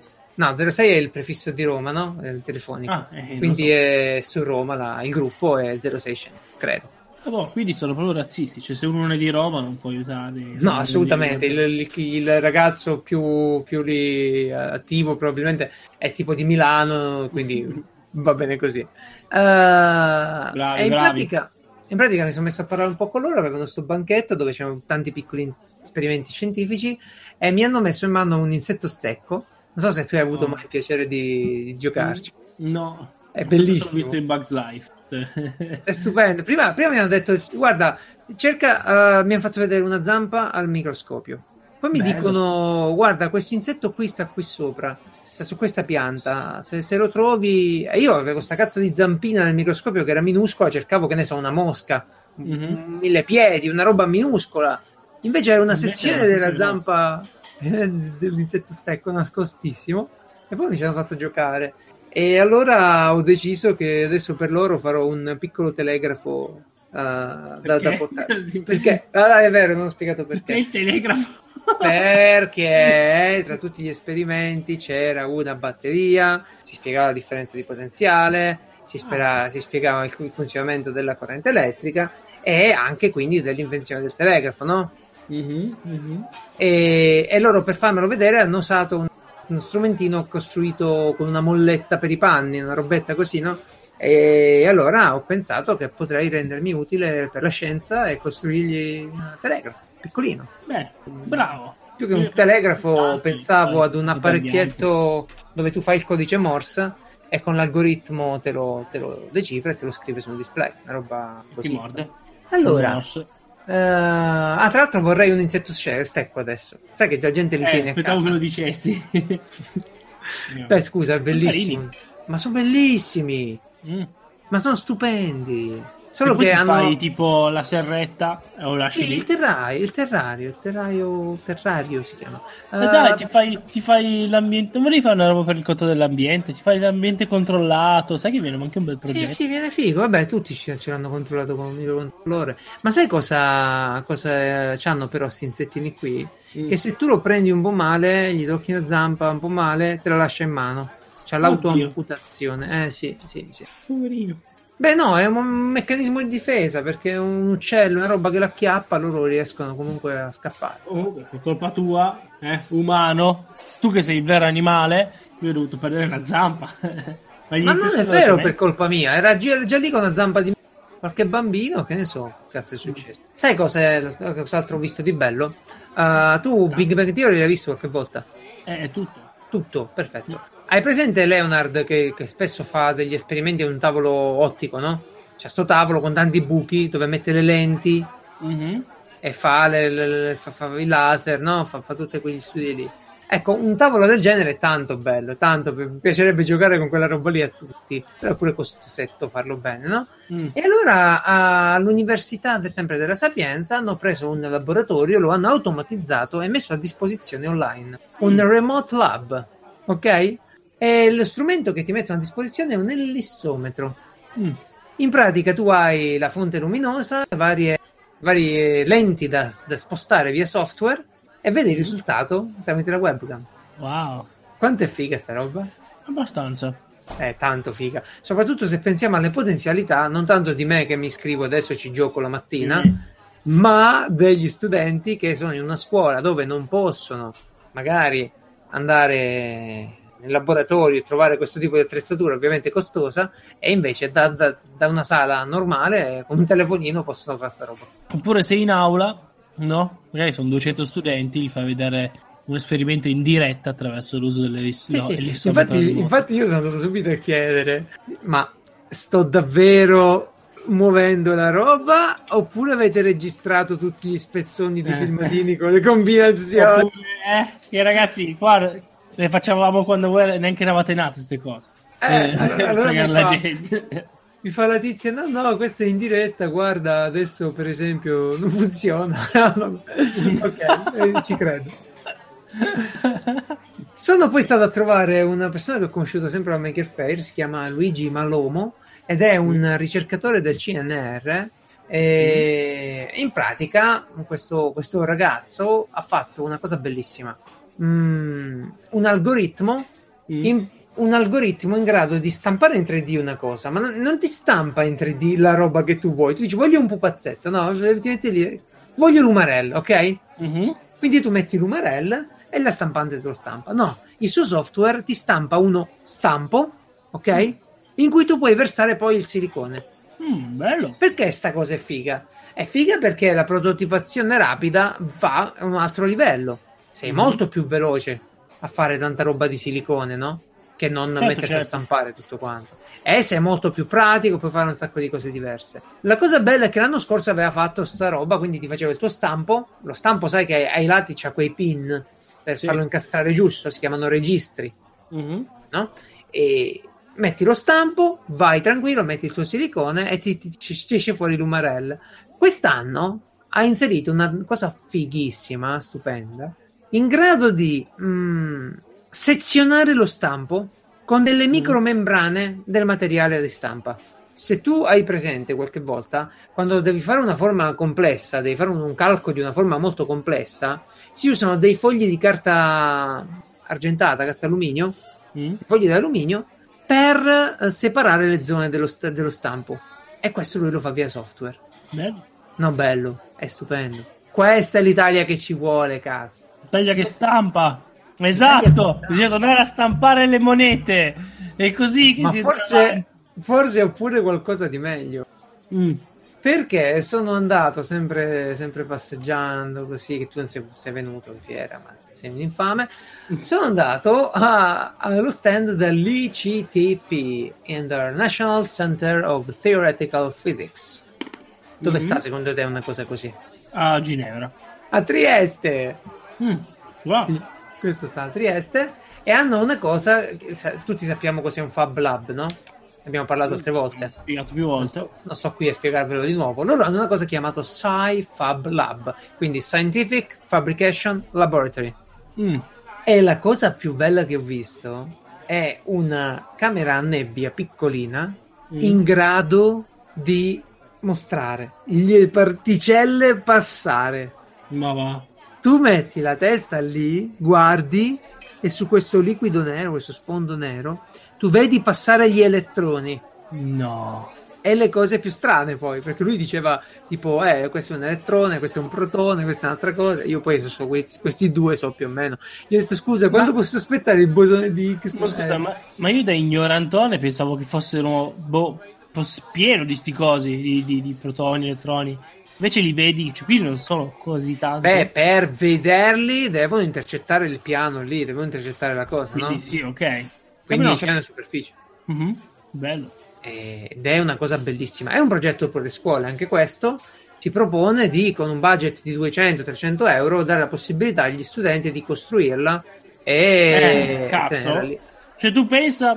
No, 06 è il prefisso di Roma, no? È il telefonico. Ah, eh, Quindi so. è su Roma, la- il gruppo è 06 Scienza, credo. Ah, boh, quindi sono proprio razzisti. Cioè, se uno non è di Roma non può aiutare. No, assolutamente. Il, il- ragazzo più, più lì, eh, attivo probabilmente è tipo di Milano, quindi *laughs* va bene così. Eh, e in bravi. pratica, in pratica mi sono messo a parlare un po' con loro, avevano questo banchetto dove c'erano tanti piccoli esperimenti scientifici e mi hanno messo in mano un insetto stecco. Non so se tu hai avuto No. mai il piacere di, di giocarci. No. È L'ho bellissimo. visto in Bugs Life. *laughs* È stupendo. Prima, prima mi hanno detto: Guarda, cerca. eh, mi hanno fatto vedere una zampa al microscopio. Poi mi Bello. dicono: Guarda, questo insetto qui sta qui sopra. Sta su questa pianta. Se, se lo trovi. E io avevo sta cazzo di zampina nel microscopio che era minuscola. Cercavo, che ne so, una mosca, Mhm. mille piedi, una roba minuscola. Invece era una Invece sezione della zampa eh, *laughs* dell'insetto stecco nascostissimo. E poi mi ci hanno fatto giocare. E allora ho deciso che adesso per loro farò un piccolo telegrafo da, da, portare. *laughs* perché? Ah, è vero, non ho spiegato perché. il telegrafo. *laughs* perché tra tutti gli esperimenti c'era una batteria, si spiegava la differenza di potenziale, si, spera, ah. si spiegava il funzionamento della corrente elettrica e anche quindi dell'invenzione del telegrafo, no? Mm-hmm, mm-hmm. E, e, loro per farmelo vedere hanno usato un, uno strumentino costruito con una molletta per i panni, una robetta così, no? E allora ho pensato che potrei rendermi utile per la scienza e costruirgli un telegrafo piccolino. Beh, bravo. Più che un telegrafo, pensavo ad un apparecchietto dove tu fai il codice Morse e con l'algoritmo te lo, te lo decifra e te lo scrive sul display. Una roba così. Ti morde. Allora, Uh, ah, tra l'altro vorrei un insetto stecco adesso. Sai che la gente li eh, tiene a casa. che lo dicessi. *laughs* Beh, scusa, è bellissimo. Ma sono bellissimi. Mm. Ma sono stupendi. Solo che hanno... fai tipo la serretta o la sì, il terrario, il terrario, il terrario, terrario si chiama. Uh, dai, ti fai, ti fai, l'ambiente. Non volevi fare una roba per il conto dell'ambiente? Ti fai l'ambiente controllato. Sai che viene anche un bel progetto. Sì, sì, viene figo. Vabbè, tutti ce, ce l'hanno controllato con un microcontrollore. Ma sai cosa, cosa hanno però questi insettini qui? Mm. Che se tu lo prendi un po' male, gli tocchi una zampa un po' male, te la lascia in mano. C'ha l'autoamputazione. Eh sì, sì, sì. Poverino. Beh, no, è un meccanismo di difesa perché un uccello, una roba che l'acchiappa, loro riescono comunque a scappare. Oh, per colpa tua, eh, umano, tu che sei il vero animale, io ho dovuto perdere una zampa. *laughs* Ma, non è vero per colpa mia, era già, già lì con una zampa di qualche bambino, che ne so, cazzo è successo. Sai cos'altro ho visto di bello? Uh, tu Big Bang Theory l'hai visto qualche volta? Eh, tutto. Tutto, perfetto. Hai presente Leonard che, che, spesso fa degli esperimenti a un tavolo ottico, no? C'è sto tavolo con tanti buchi dove mette le lenti mm-hmm. e fa, le, le, fa, fa, i laser, no? Fa, fa tutti quegli studi lì. Ecco, un tavolo del genere è tanto bello, tanto mi piacerebbe giocare con quella roba lì a tutti, però pure costosetto farlo bene, no? Mm. E allora all'Università sempre della Sapienza hanno preso un laboratorio, lo hanno automatizzato e messo a disposizione online, un mm. remote lab, ok? E lo strumento che ti mettono a disposizione è un ellissometro. Mm. In pratica tu hai la fonte luminosa, varie, varie lenti da, da, spostare via software e vedi il risultato tramite la webcam. Wow. Quanto è figa sta roba? Abbastanza. È tanto figa. Soprattutto se pensiamo alle potenzialità, non tanto di me che mi iscrivo adesso e ci gioco la mattina, mm. ma degli studenti che sono in una scuola dove non possono magari andare nel laboratorio e trovare questo tipo di attrezzatura ovviamente costosa e invece da, da, da, una sala normale con un telefonino possono fare sta roba oppure sei in aula no? magari sono 200 studenti gli fai vedere un esperimento in diretta attraverso l'uso delle sì, no, sì. Infatti, infatti io sono andato subito a chiedere ma sto davvero muovendo la roba oppure avete registrato tutti gli spezzoni di eh. filmatini con le combinazioni oppure, eh, che ragazzi guarda le facevamo quando voi neanche eravate nate queste cose. Eh, eh allora, allora *laughs* mi, fa, mi, fa, la tizia, no, no, questa è in diretta, guarda, adesso per esempio *laughs* non funziona. *laughs* ok, eh, ci credo. Sono poi stato a trovare una persona che ho conosciuto sempre al Maker Fair, si chiama Luigi Malomo ed è un mm. ricercatore del CNR e in pratica questo, questo ragazzo ha fatto una cosa bellissima mm, un algoritmo mm. in, un algoritmo in grado di stampare in 3D una cosa, ma non, non, ti stampa in 3D la roba che tu vuoi. Tu dici voglio un pupazzetto, no, ti metti lì, voglio l'umarell, ok? Mm-hmm. Quindi tu metti l'umarell e la stampante te lo stampa. No, il suo software ti stampa uno stampo, ok? In cui tu puoi versare poi il silicone. Mm, bello. Perché sta cosa è figa? È figa perché la prototipazione rapida va a un altro livello sei mm-hmm. molto più veloce a fare tanta roba di silicone, no? Che non certo, metterti certo. a stampare tutto quanto. E sei molto più pratico, puoi fare un sacco di cose diverse. La cosa bella è che l'anno scorso aveva fatto sta roba, quindi ti faceva il tuo stampo. Lo stampo, sai che ai lati c'ha quei pin per sì. farlo incastrare giusto, si chiamano registri, mm-hmm. no? E metti lo stampo, vai tranquillo, metti il tuo silicone e ti, ti, ti, ti esce fuori l'umarell. Quest'anno ha inserito una cosa fighissima, stupenda, in grado di mh, mm, sezionare lo stampo con delle mm. micromembrane del materiale di stampa. se tu hai presente qualche volta, quando devi fare una forma complessa, devi fare un, calco di una forma molto complessa, si usano dei fogli di carta argentata, carta alluminio, Mm? fogli d'alluminio, per eh, separare le zone dello, sta- dello stampo. E questo lui lo fa via software. Bello. No, bello, è stupendo. Questa è l'Italia che ci vuole, cazzo. Taglia che stampa. Esatto, bisogna tornare a stampare le monete. È così che Ma si forse, forse ho pure qualcosa di meglio. Mm. Perché sono andato sempre, sempre passeggiando così, che tu non sei, sei venuto in fiera, ma sei un infame. Sono andato a- allo stand dell'ICTP, in the National Center of Theoretical Physics. Dove Mhm. sta secondo te una cosa così? A Ginevra. A Trieste! Mm. Wow. Sì, questo sta a Trieste. E hanno una cosa, tutti sappiamo cos'è un Fab Lab, no? Ne abbiamo parlato altre volte. Spiegato più Non volte. sto, non sto qui a spiegarvelo di nuovo. Loro hanno una cosa chiamata Sci-Fab Lab, quindi Scientific Fabrication Laboratory. Mm. E la cosa più bella che ho visto è una camera a nebbia piccolina Mm. in grado di mostrare le particelle passare. Ma va. Tu metti la testa lì, guardi e su questo liquido nero, questo sfondo nero, tu vedi passare gli elettroni. No. e le cose più strane poi, perché lui diceva tipo, eh, questo è un elettrone, questo è un protone, questa è un'altra cosa, io poi so, so questi, questi due so più o meno. Gli ho detto, scusa, quando posso aspettare il bosone di X? Ma scusa, Eh, ma, ma io da ignorantone pensavo che fossero boh, pieno di sti cosi, di, di- di protoni, elettroni. Invece li vedi, cioè qui non sono così tanti. Beh, per vederli devono intercettare il piano lì, devono intercettare la cosa, no? Quindi sì, ok. Quindi no, c'è una superficie. Mhm, Bello. Eh, Ed è una cosa bellissima. È un progetto per le scuole, anche questo. Si propone di, con un budget di 200-300 euro, dare la possibilità agli studenti di costruirla e Eh, cazzo. tenerla lì. Cioè tu pensa,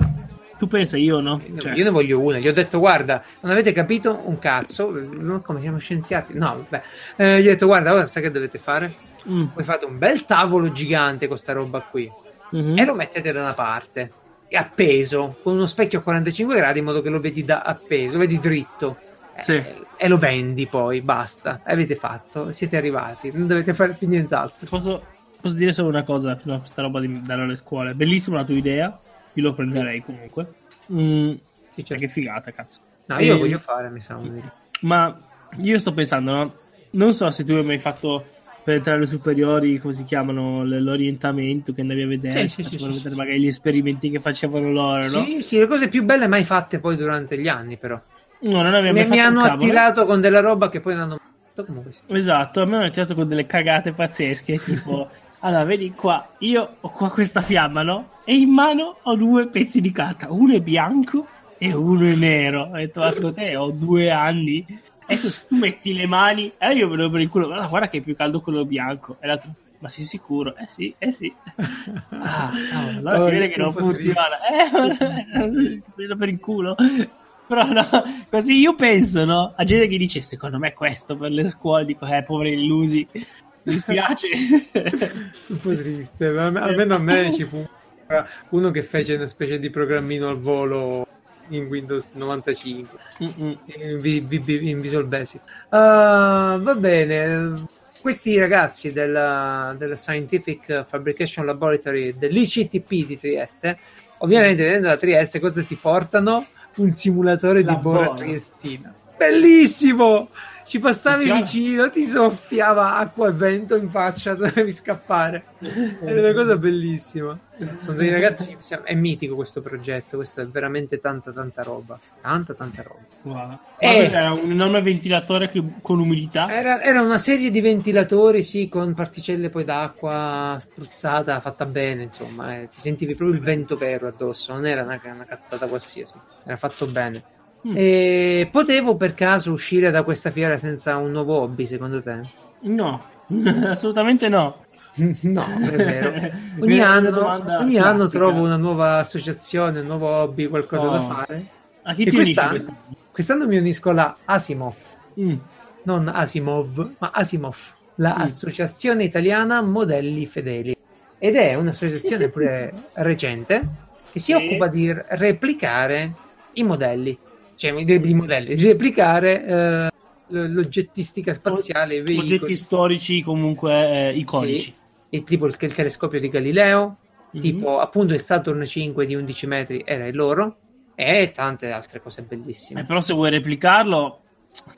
tu pensa io no? Cioè, Io ne voglio una. Gli ho detto, guarda, non avete capito un cazzo. Non come siamo scienziati? No, vabbè. Eh, gli ho detto, guarda, ora sai che dovete fare? mm, Voi fate un bel tavolo gigante con sta roba qui mhm. e lo mettete da una parte, e appeso, con uno specchio a 45 gradi in modo che lo vedi da appeso, lo vedi dritto. Eh, Sì. E lo vendi poi, basta. Avete fatto, siete arrivati, non dovete fare più nient'altro. Posso, posso dire solo una cosa su questa roba di dare alle scuole? Bellissima la tua idea, io lo prenderei comunque. Mm, Sì, cioè, certo. che figata, cazzo. No, io Eh, lo voglio fare, mi sa. Ma io sto pensando, no? Non so se tu hai mai fatto per entrare alle superiori, come si chiamano, l'orientamento che andavi a vedere, Sì, sì, sì, vedere sì. magari gli esperimenti che facevano loro, no? Sì, sì, le cose più belle mai fatte poi durante gli anni, però. No, non avevo Mi, mai mi fatto hanno attirato con della roba che poi non hanno fatto comunque. sì. Esatto, a me hanno tirato con delle cagate pazzesche, tipo, *laughs* allora, vedi qua, io ho qua questa fiamma, no? E in mano ho due pezzi di carta, uno è bianco e uno è nero. Ho detto, ascolta, te, ho due anni. Adesso se tu metti le mani, eh, io me lo per il culo, guarda, guarda che è più caldo quello bianco. E l'altro, ma sei sicuro? Eh sì, eh sì. *laughs* Ah, cavolo, allora Oh, si vede che è non un funziona. Eh, preso per il culo. Però no, così io penso, no? A gente che dice, secondo me questo per le scuole, dico, eh, poveri illusi. Mi dispiace. *laughs* Un po' triste, almeno a me ci fu uno che fece una specie di programmino al volo in Windows 95 Mm-mm. in, Vi- Vi- in Visual Basic. Ah, va bene, questi ragazzi della, della Scientific Fabrication Laboratory dell'ICTP di Trieste, ovviamente venendo da Trieste, cosa ti portano? Un simulatore La di boa. triestina. Bellissimo! Ci passavi vicino, ti soffiava acqua e vento in faccia, *laughs* dovevi scappare. È una cosa bellissima. Sono dei ragazzi, è mitico questo progetto, questo è veramente tanta tanta roba. Tanta tanta roba. Guarda. Eh. Guarda, c'era un enorme ventilatore che- con umidità. Era, era una serie di ventilatori, sì, con particelle poi d'acqua spruzzata, fatta bene, insomma, eh, ti sentivi proprio il vento vero addosso, non era una, una cazzata qualsiasi, era fatto bene. Mm. E potevo per caso uscire da questa fiera senza un nuovo hobby, secondo te? No, *laughs* assolutamente no. no, è vero. *laughs* Ogni anno, ogni anno trovo una nuova associazione, un nuovo hobby, qualcosa Oh. da fare. A chi E ti quest'anno, quest'anno? quest'anno mi unisco alla Asimov. Mm. non Asimov, ma Asimov, la Mm. Associazione Italiana Modelli Fedeli. Ed è un'associazione pure *laughs* recente che si Sì. occupa di replicare i modelli. Cioè i, modelli, di replicare eh, l'oggettistica spaziale, i. Oggetti storici comunque eh, iconici. Sì. E tipo il, il telescopio di Galileo, Mhm. tipo appunto il Saturn 5 di 11 metri era il loro, e tante altre cose bellissime. Eh, però se vuoi replicarlo,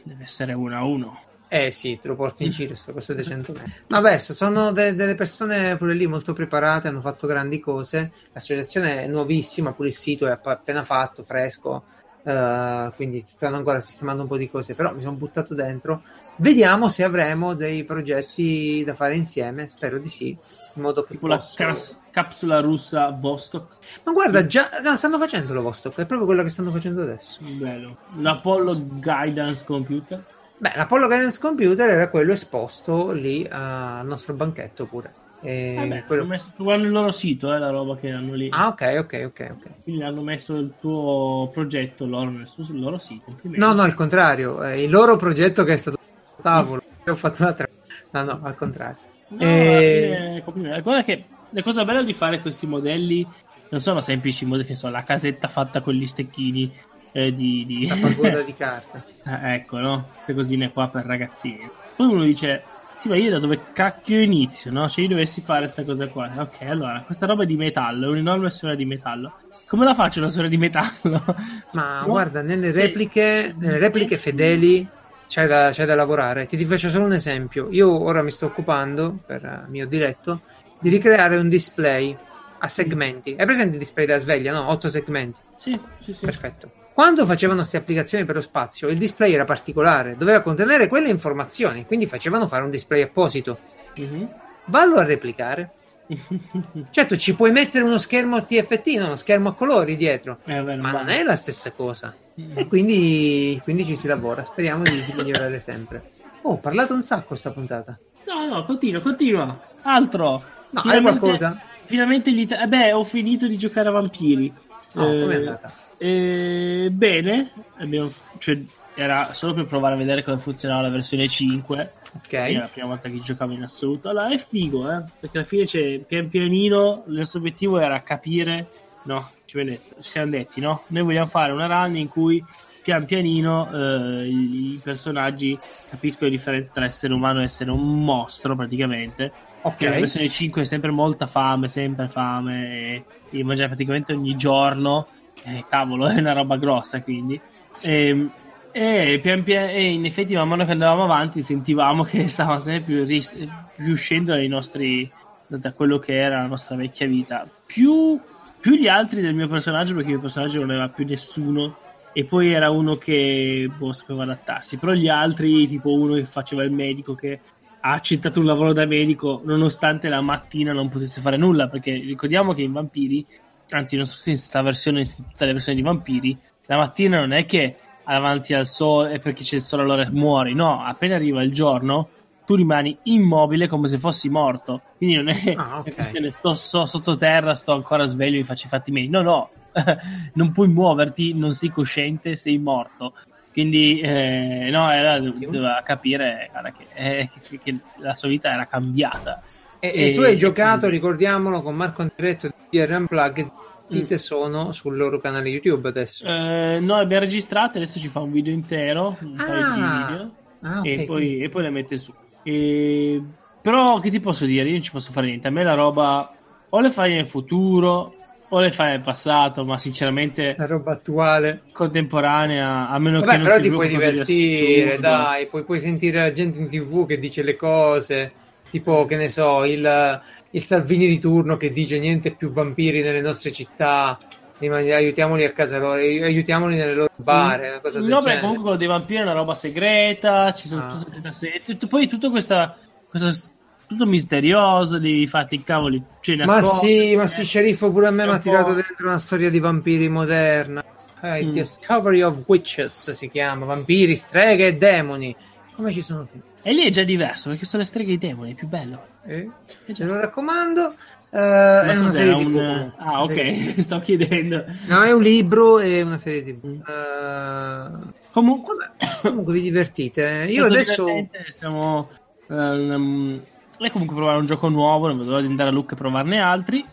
deve essere uno a uno. Eh sì, te lo porti in giro, sto costo dei 100 metri. Vabbè, sono de- delle persone pure lì molto preparate, hanno fatto grandi cose. L'associazione è nuovissima, pure il sito è app- appena fatto, fresco, eh, quindi stanno ancora sistemando un po' di cose, però mi sono buttato dentro. Vediamo se avremo dei progetti da fare insieme, spero di sì, in modo che Tipo la posso- cas- capsula russa Vostok. Ma guarda, già no, stanno facendo lo Vostok, è proprio quello che stanno facendo adesso. Bello. L'Apollo Guidance Computer. Beh, l'Apollo Guidance Computer era quello esposto lì al nostro banchetto pure. E Vabbè, quello- hanno messo guarda il loro sito, eh, la roba che hanno lì. Ah, ok, ok, ok, ok. Quindi hanno messo il tuo progetto loro nel, suo- sul loro sito. No, no, al contrario, è il loro progetto che è stato tavolo. Ho fatto una tre. No, no, al contrario. No, Eh, alla fine. Guarda che la cosa bella di fare questi modelli non sono semplici modelli, che sono la casetta fatta con gli stecchini eh, di... di... La pagoda *laughs* di carta. Eh, ecco, no? Queste cosine qua per ragazzini. Poi uno dice, sì, ma io da dove cacchio inizio, no? Cioè io dovessi fare questa cosa qua. Ok, allora, questa roba è di metallo, è un'enorme sfera di metallo. Come la faccio una sfera di metallo? *laughs* Ma No? guarda, nelle repliche, nelle repliche fedeli c'è da, c'è da lavorare. Ti, ti faccio solo un esempio. Io ora mi sto occupando, per eh, mio diretto, di ricreare un display a segmenti. Hai presente il display da sveglia, no? Otto segmenti. Sì, sì, sì. Perfetto. Quando facevano queste applicazioni per lo spazio, il display era particolare, doveva contenere quelle informazioni, quindi facevano fare un display apposito. Mhm. Vallo a replicare. *laughs* Certo, ci puoi mettere uno schermo TFT, no? uno schermo a colori dietro, Eh, vabbè, ma non va. è la stessa cosa. Mm. E quindi, quindi ci si lavora. Speriamo di, di migliorare sempre. Oh, ho parlato un sacco sta puntata. No, no, continua, continua. Altro. No, hai qualcosa? Finalmente gli eh beh, ho finito di giocare a vampiri. Eh, com'è andata? eh, bene, abbiamo- cioè, era solo per provare a vedere come funzionava la versione 5. Ok. È la prima volta che giocavo in assoluto. Allora è figo, eh? Perché alla fine c'è pian pianino. Il nostro obiettivo era capire. No, ci, abbiamo detto- ci siamo detti, no? Noi vogliamo fare una run in cui pian pianino eh, i, i personaggi capiscono le differenze tra essere umano e essere un mostro, praticamente. Ok. La versione 5 è sempre molta fame, sempre fame. E, e mangiare praticamente ogni giorno. Eh, cavolo, *laughs* è una roba grossa, quindi. Ehm, e, pian pian- e in effetti, man mano che andavamo avanti, sentivamo che stavamo sempre più ris- riuscendo dai nostri, da quello che era la nostra vecchia vita. Più, più gli altri del mio personaggio, perché il mio personaggio non aveva più nessuno. E poi era uno che boh, sapeva adattarsi. Però gli altri, tipo uno che faceva il medico, che ha accettato un lavoro da medico, nonostante la mattina non potesse fare nulla. Perché ricordiamo che in Vampiri, anzi, non so se in questa versione, in tutte le versioni di Vampiri, la mattina non è che davanti al sole e perché c'è il sole allora muori. No, appena arriva il giorno, tu rimani immobile come se fossi morto. Quindi non è Ah, *laughs* ok. è questione, sto, sto sottoterra, sto ancora sveglio, mi faccio i fatti miei. No, no, *laughs* non puoi muoverti, non sei cosciente, sei morto. Quindi, eh, no, era, doveva capire guarda, che, eh, che- che la sua vita era cambiata. E, e E- tu hai giocato, quindi- ricordiamolo, con Marco Andretto di DR Unplugged. Dite sono sul loro canale YouTube adesso. Mm. Eh, noi abbiamo registrato, adesso ci fa un video intero, un paio di Ah, video. ah, ok. e, poi, e poi le mette su. E- Però che ti posso dire? Io non ci posso fare niente. A me la roba o le fai nel futuro o le fai nel passato, ma sinceramente La roba attuale. contemporanea, a meno che Vabbè, non però ti puoi divertire, dai, puoi, puoi sentire la gente in tv che dice le cose, tipo, che ne so, il, il Salvini di turno che dice niente più vampiri nelle nostre città, aiutiamoli a casa loro, aiutiamoli nelle loro bar, una cosa del No, beh, comunque quello dei vampiri è una roba segreta, ci sono Ah. tutte poi tutta questa, questa- tutto misterioso, devi fatti i cavoli, cioè Ma sì, ma eh. sì, sceriffo pure a me mi ha tirato dentro una storia di vampiri moderna. Eh, Mm. Discovery of Witches si chiama, vampiri, streghe e demoni. Come ci sono finiti? E lì è già diverso, perché sono le streghe e i demoni, è più bello. Eh? Già. lo raccomando. Ma è una serie un- TV. Ah, ok, *laughs* sto chiedendo. No, è un libro e una serie TV. Mm. Eh, Comunque, comunque vi divertite. Io adesso. Siamo. ehm, e comunque provare un gioco nuovo, non vedo l'ora di andare a Lucca e provarne altri.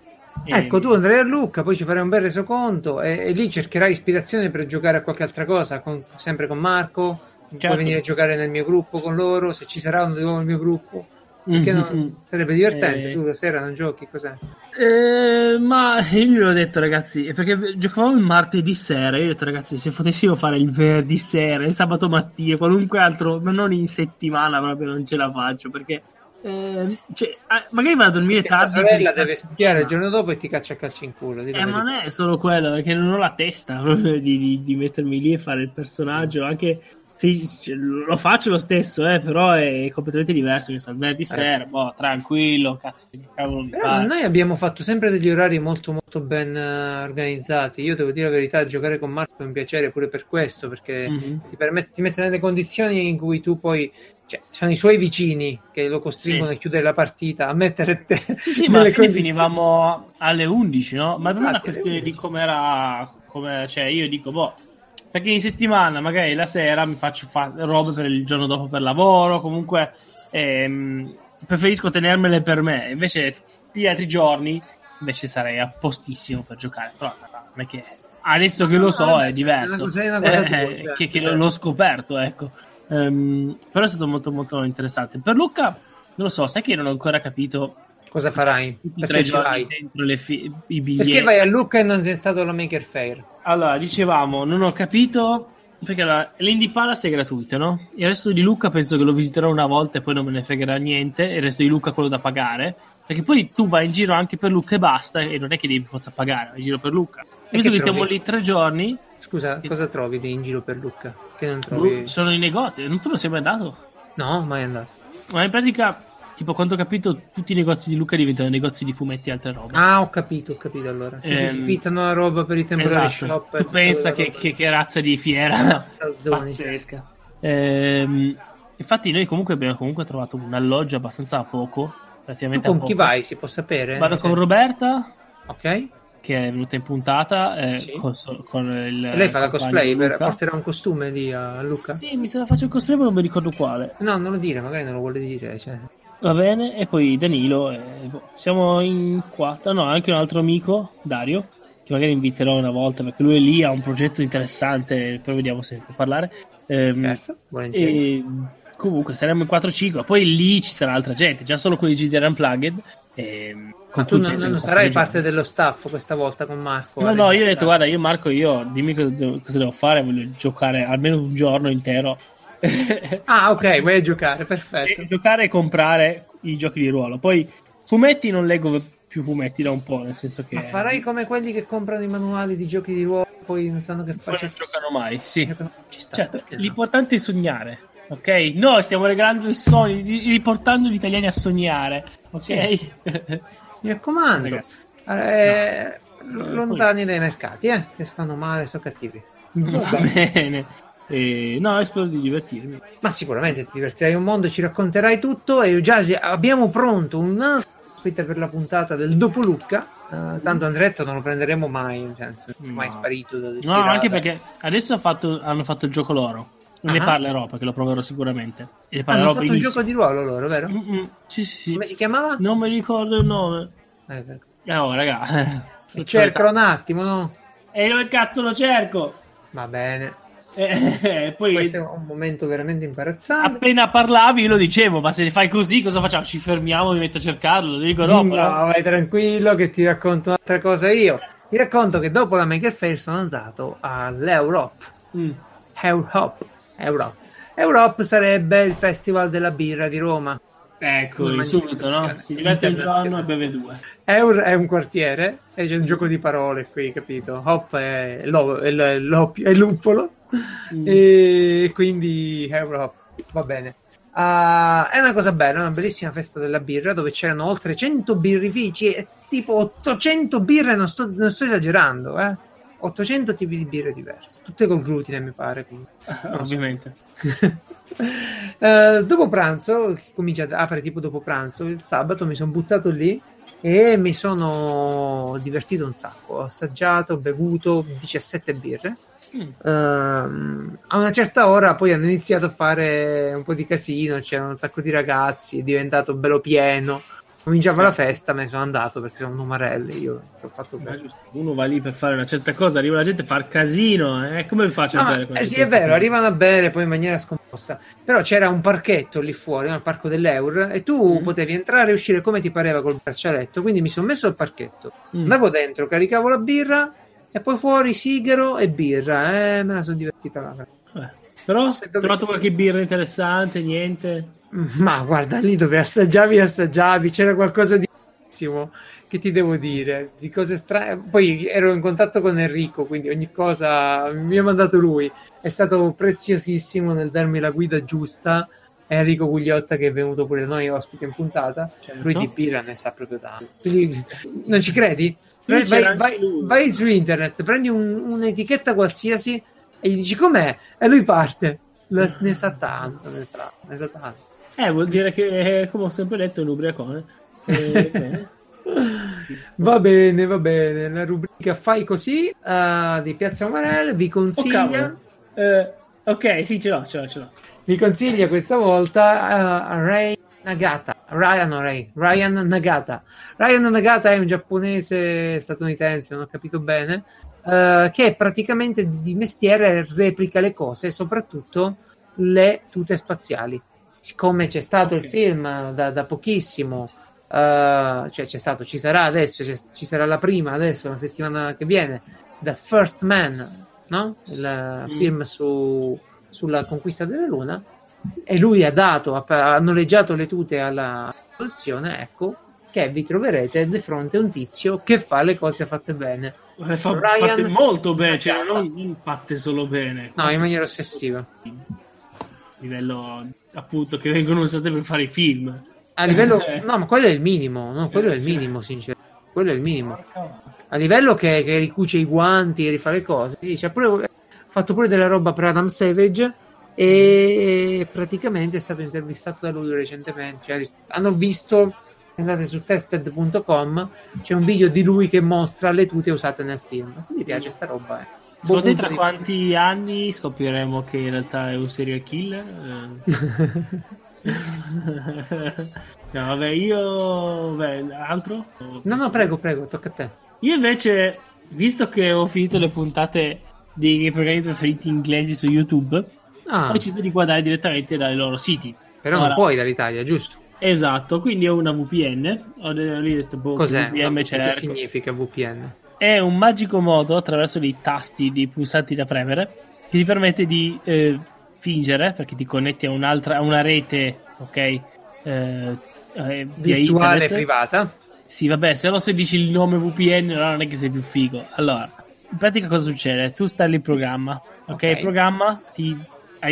Ecco, tu andrai a Lucca, poi ci farai un bel resoconto e, e lì cercherai ispirazione per giocare a qualche altra cosa, con- sempre con Marco. Certo. Puoi venire a giocare nel mio gruppo con loro, se ci sarà uno di nuovo nel mio gruppo. Perché non- Mhm. sarebbe divertente. Eh. Tu stasera non giochi, cos'è? Eh, ma io gli ho detto, ragazzi, perché giocavamo il martedì sera. Io ho detto, ragazzi, se potessimo fare il venerdì sera, il sabato mattina, qualunque altro, ma non in settimana, proprio non ce la faccio. Perché, eh, cioè, eh, magari vado a dormire Perché tardi. tua sorella deve cazzo studiare il giorno dopo e ti caccia a calci in culo. di la Eh, ma non è solo quello, perché non ho la testa *laughs* di, di- di mettermi lì e fare il personaggio. Anche cioè, lo faccio lo stesso, eh, però è completamente diverso. Mi sono il venerdì sera, boh, tranquillo, cazzo, che cavolo mi Però noi abbiamo fatto sempre degli orari molto molto ben eh, organizzati. Io devo dire la verità, giocare con Marco è un piacere pure per questo, perché Mhm. ti, permette, ti mette nelle condizioni in cui tu poi... Cioè, sono i suoi vicini che lo costringono Sì. a chiudere la partita, a mettere te Sì, sì, *laughs* ma alla fine finivamo alle 11, no? Ma è una alle questione di 11. com'era. Come, cioè, io dico, boh. Perché in settimana, magari la sera, mi faccio fa- robe per il giorno dopo per lavoro. Comunque, ehm, preferisco tenermele per me. Invece, gli altri giorni, invece sarei a postissimo per giocare. Però, non è che. Adesso che lo so, è diverso. è una cosa- è una cosa Eh, *laughs* tua, certo, che, che certo. l'ho scoperto, ecco. Ehm, però è stato molto, molto interessante. Per Luca, non lo so, sai che io non ho ancora capito Cosa farai? Perché ci vai? fi- i biglietti. Perché vai a Lucca e non sei stato alla Maker Fair? Allora, dicevamo, non ho capito perché allora, l'Indie Palace è gratuito, no? Il resto di Lucca penso che lo visiterò una volta e poi non me ne fregherà niente. Il resto di Lucca è quello da pagare. Perché poi tu vai in giro anche per Lucca e basta, e non è che devi forza pagare, vai in giro per Lucca. Visto che che stiamo lì tre giorni, Scusa, cosa trovi in giro per Lucca? Che non boh, trovi? sono i negozi, non tu lo sei mai andato? No, mai andato. Ma in pratica, tipo, quanto ho capito, tutti i negozi di Lucca diventano negozi di fumetti e altre robe. Ah, ho capito, ho capito allora. Sì, Ehm, si fittano la roba per i temporary Esatto. shop. e Tu pensa che, che- che razza di fiera Calzoni, pazzesca. Ehm, infatti, noi comunque abbiamo comunque trovato un alloggio abbastanza a poco. Tu Relativamente con poco. chi vai? Si può sapere? Vado con Roberta, Ok. Che è venuta in puntata. eh, Sì. con, con il, E lei fa la cosplay, per- porterà un costume lì a Luca? Sì, mi sa che faccio il cosplay, ma non mi ricordo quale. No, non lo dire, magari non lo vuole dire. Cioè. Va bene, e poi Danilo. eh, boh, siamo in quattro. No, anche un altro amico, Dario, che magari inviterò una volta perché lui è lì, ha un progetto interessante. Poi vediamo se può parlare. Ehm, Certo, volentieri. E comunque saremo in 4-5, poi lì ci sarà altra gente, già solo quelli di GDR Unplugged. Ehm, con Ma tu non, non sarai parte dello staff questa volta con Marco? No, no, io ho detto, guarda, io Marco, io dimmi cosa devo, cosa devo fare, voglio giocare almeno un giorno intero. *laughs* Ah, ok, vai a giocare, perfetto. E giocare e comprare i giochi di ruolo. Poi fumetti non leggo più fumetti da un po', nel senso che Ma farai come quelli che comprano i manuali di giochi di ruolo, poi non sanno che poi non giocano mai. Sì. Ci sta, Certo, perché no? l'importante è sognare. Ok? No, stiamo regalando il sogno, riportando gli italiani a sognare. Ok? *laughs* Mi raccomando, Ragazzi. eh, lo- lontani dai mercati, eh, che fanno male, sono cattivi. Va bene. Eh, no, spero di divertirmi. Ma sicuramente ti divertirai un mondo, ci racconterai tutto e già abbiamo pronto un altro per la puntata del dopo Lucca. Eh, tanto Andretto non lo prenderemo mai, nel senso, mai No. sparito. da- No, tirata. anche perché adesso fatto- hanno fatto il gioco loro. Ne Ah. parlerò perché lo proverò sicuramente. E ne Hanno fatto un benissimo. gioco di ruolo loro, vero? Mm-mm. Sì, sì, sì. Come si chiamava? Non mi ricordo il nome. Eh, vero. Eh, oh, raga. *laughs* Cerca un attimo, no? E dove cazzo lo cerco? Va bene. Eh, *laughs* eh, poi Questo è un momento veramente imbarazzante. appena parlavi lo dicevo, ma se fai così cosa facciamo? Ci fermiamo, mi metto a cercarlo. Dico no, no, però. vai tranquillo che ti racconto un'altra cosa io. Ti racconto che dopo la Maker Fair sono andato all'Europe. Mm. Europe. Europe. Europe sarebbe il festival della birra di Roma. Ecco, subito, no? Si diventa un giorno e beve due. Eur è un quartiere e c'è un gioco di parole qui, capito? Hop è, lo- è è luppolo Mm. e quindi Europe va bene. Ah, è una cosa bella, una bellissima festa della birra dove c'erano oltre 100 birrifici e tipo 800 birre, non sto, non sto esagerando, eh? 800 tipi di birre diverse, tutte col glutine mi pare. comunque. *laughs* Ovviamente. *laughs* Eh, dopo pranzo, comincia ad apre tipo dopo pranzo, il sabato mi sono buttato lì e mi sono divertito un sacco. Ho assaggiato, ho bevuto 17 birre. Mm. Ehm, a una certa ora poi hanno iniziato a fare un po' di casino, c'erano un sacco di ragazzi, è diventato bello pieno. Cominciava la festa, me ne sono andato perché sono un umarelli. Io sono fatto bene. Uno va lì per fare una certa cosa, arriva la gente a far casino. Eh? Come faccio a Ah, bere? ma- eh sì, è vero, arrivano a bere poi in maniera scomposta. Però c'era un parchetto lì fuori, al parco dell'Eur, e tu Mm. potevi entrare e uscire come ti pareva col braccialetto. Quindi mi sono messo al parchetto, Mm. andavo dentro, caricavo la birra e poi fuori sigaro e birra. Eh, me la sono divertita. Eh, Però ho trovato qualche birra interessante, niente. Ma guarda lì dove assaggiavi, assaggiavi, c'era qualcosa di bellissimo. Che ti devo dire? Di cose strane. Poi ero in contatto con Enrico, quindi ogni cosa mi ha mandato lui. È stato preziosissimo nel darmi la guida giusta. Enrico Gugliotta, che è venuto pure da noi ospite in puntata, Certo. lui di birra ne sa proprio tanto. Quindi, non ci credi? Vai, vai- vai su internet, prendi un- un'etichetta qualsiasi e gli dici com'è e lui parte. La- ne sa tanto, ne sa, ne sa tanto. Eh, vuol dire che, eh, come ho sempre detto, è un ubriacone. Eh. *laughs* Va bene, va bene. La rubrica Fai così eh, di Piazza Umarell vi Oh, consiglia, cavolo. Eh, ok, sì, ce l'ho, ce l'ho, ce l'ho. vi consiglia questa volta eh, Ray Nagata. Ryan, no, Ray, Ryan Nagata. Ryan Nagata è un giapponese statunitense, non ho capito bene, eh, che praticamente di mestiere replica le cose, soprattutto le tute spaziali. Siccome c'è stato il Ok. film da, da pochissimo, eh, cioè c'è stato, ci sarà adesso, ci sarà la prima adesso, la settimana che viene, The First Man, no? il Mm. film su- sulla conquista della Luna. E lui ha dato, ha, ha noleggiato le tute alla produzione, ecco, che vi troverete di fronte a un tizio che fa le cose fatte bene. Le fa, Ryan- fatte molto bene, cioè non fatte solo bene. No, in maniera ossessiva. livello appunto che vengono usate per fare i film. A livello, Eh. no, ma quello è il minimo, no, quello è il minimo, sinceramente. Quello è il minimo. A livello che, che ricuce i guanti e rifà le cose, sì, c'ha pure, ha fatto pure della roba per Adam Savage e praticamente è stato intervistato da lui recentemente. Cioè, hanno visto, andate su tested.com, c'è un video di lui che mostra le tute usate nel film. Se mi piace sta roba, eh. Secondo te Boh, tra punto quanti anni scopriremo che in realtà è un serial killer? *laughs* No, vabbè, io... Beh, altro? No, no, prego, prego, tocca a te. Io invece, visto che ho finito le puntate dei miei programmi preferiti inglesi su YouTube, Ah, ho deciso di guardare direttamente dai loro siti. però Ora- non puoi dall'Italia, giusto? Esatto, quindi ho una VPN. Ho lì detto, boh, Cos'è? VPN Che cerco. significa VPN? È un magico modo attraverso dei tasti, dei pulsanti da premere, che ti permette di eh, fingere, perché ti connetti a un'altra, a una rete, ok? Eh, eh, via Virtuale internet. privata? Sì, vabbè, se no se dici il nome VPN, allora non è che sei più figo. Allora, in pratica cosa succede? Tu stai il programma, ok? Ok. Il programma ti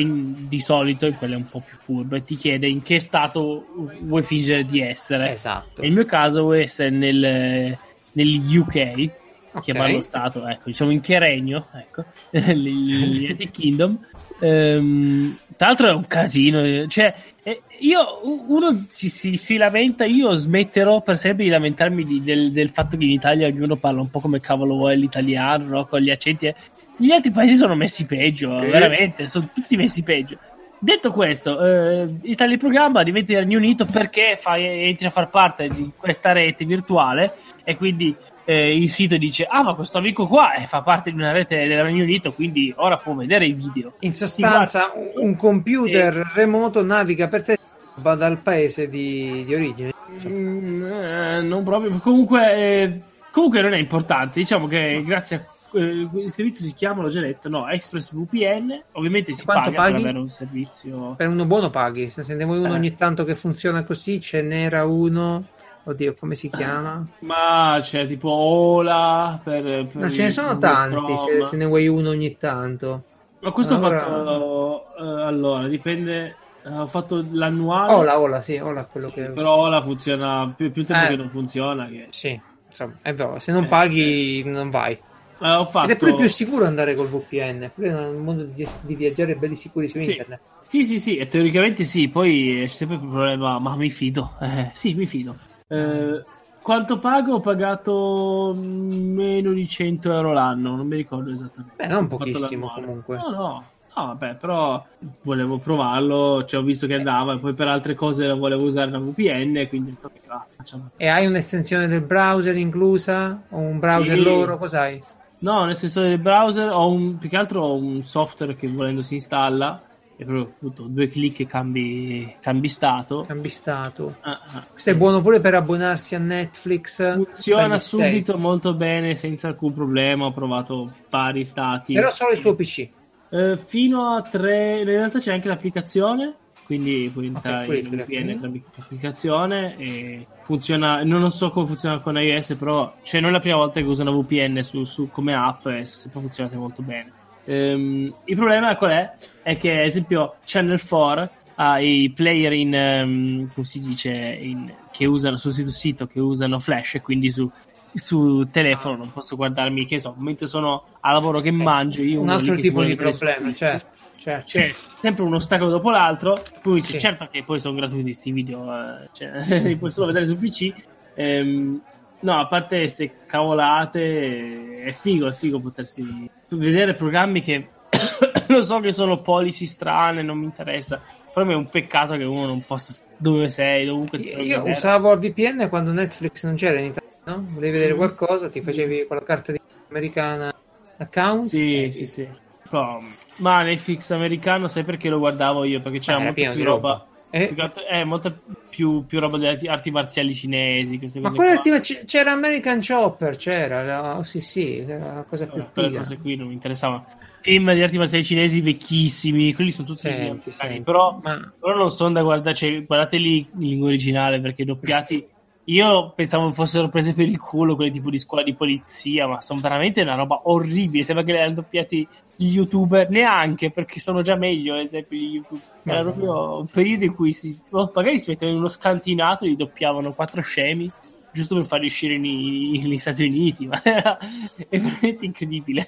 di solito, in quelle un po' più furbe, ti chiede in che stato vuoi fingere di essere. Esatto. Nel mio caso vuoi essere nel, negli UK, Ok. chiamarlo stato, ecco, diciamo in che regno, ecco, *laughs* l'United Kingdom. Ehm, tra l'altro è un casino, eh, cioè eh, io uno si, si- si lamenta, io smetterò per sempre di lamentarmi di- del, del fatto che in Italia ognuno parla un po' come cavolo vuole l'italiano, no? con gli accenti. eh. Gli altri paesi sono messi peggio, Sì. veramente, sono tutti messi peggio. Detto questo, eh, installi il programma, diventi del Regno Unito perché fai- entri a far parte di questa rete virtuale e quindi eh, il sito dice ah ma questo amico qua eh, fa parte di una rete del Regno Unito quindi ora può vedere i video. In sostanza, un un computer remoto naviga per te va dal paese di, di origine. Mm, eh, non proprio, comunque, eh, comunque non è importante, diciamo che grazie a eh, il servizio si chiama, l'ho già detto, no, ExpressVPN, ovviamente si paga per paghi? avere un servizio... Per uno buono paghi. Se ne vuoi uno Eh. ogni tanto che funziona così, ce n'era uno. Oddio, come si chiama? Ma c'è tipo Ola per, per No, ce ne sono tanti. Se, se ne vuoi uno ogni tanto. Ma questo Allora- ho fatto eh, allora dipende eh, ho fatto l'annuale Ola, Ola, sì, Ola, quello sì, che. però Ola funziona più, più tempo Eh. che non funziona che... Sì, insomma, è vero. Se non Eh, paghi, non vai. Eh, ho fatto Ed è pure più sicuro andare col VPN. Pure un modo di, di viaggiare belli sicuri su Sì. internet. Sì, sì, sì, e teoricamente sì, poi c'è sempre il problema, ma mi fido. Eh, sì, mi fido. Eh, quanto pago? Ho pagato meno di 100 euro l'anno, non mi ricordo esattamente. Beh, non pochissimo comunque. No, no, No, vabbè, però volevo provarlo, cioè ho visto che andava, e poi per altre cose volevo usare una VPN, quindi ho detto, ah, facciamo sta- E hai un'estensione del browser inclusa? O un browser Sì. loro? Cos'hai? No, nel senso del browser ho un, più che altro ho un software che volendo si installa, e proprio appunto due clic e cambi, cambi stato. Cambi stato. Ah, ah. Questo è buono pure per abbonarsi a Netflix. Funziona subito States. molto bene, senza alcun problema. Ho provato vari stati. Però solo il tuo PC. Eh, fino a tre. In realtà c'è anche l'applicazione. Quindi puoi entrare pure in VPN tramite l'applicazione e funziona. Non so come funziona con iOS, però cioè non è la prima volta che uso una VPN su, su- come app e sempre funzionate molto bene. Ehm, il problema qual è? È che, ad esempio, Channel 4 ha i player in ehm, come si dice in- che usano sul sito sito che usano Flash e quindi su, su telefono non posso guardarmi che so mentre sono a lavoro che mangio io un altro tipo di problema, certo. certo. Cioè, sempre uno stacco dopo l'altro. Poi Sì. certo che poi sono gratuiti questi video, eh, cioè, *laughs* li puoi solo vedere su PC. Ehm, no, a parte queste cavolate, è figo, è figo potersi vedere programmi che *coughs* lo so che sono policy strane, non mi interessa. Per me è un peccato che uno non possa dove sei, dovunque Io vedere. usavo VPN quando Netflix non c'era in Italia, no? Volevi vedere Mm. qualcosa, ti facevi con la carta di americana account. Sì, e- sì, sì. Però, ma Netflix americano, sai perché lo guardavo io? Perché c'era Ah, molto più roba. roba. Eh, È molta più, più roba delle arti, arti marziali cinesi, queste ma cose quella qua. attiva- c- c'era American Chopper, c'era, la- oh, sì sì, la cosa più Vabbè, quelle figa. cose qui non mi interessavano. Film di arti marziali cinesi vecchissimi, quelli sono tutti Senti, senti. però, Ma però non sono da guardare, cioè, guardateli in lingua originale perché doppiati. *laughs* Io pensavo fossero prese per il culo quelle tipo di scuola di polizia, ma sono veramente una roba orribile. Sembra che le hanno doppiati gli youtuber, neanche perché sono già meglio, ad esempio, gli youtuber. Era Madonna. proprio un periodo in cui si, oh, magari si mettevano in uno scantinato e li doppiavano quattro scemi giusto per farli uscire nei- negli Stati Uniti. *laughs* Ma era, è veramente incredibile.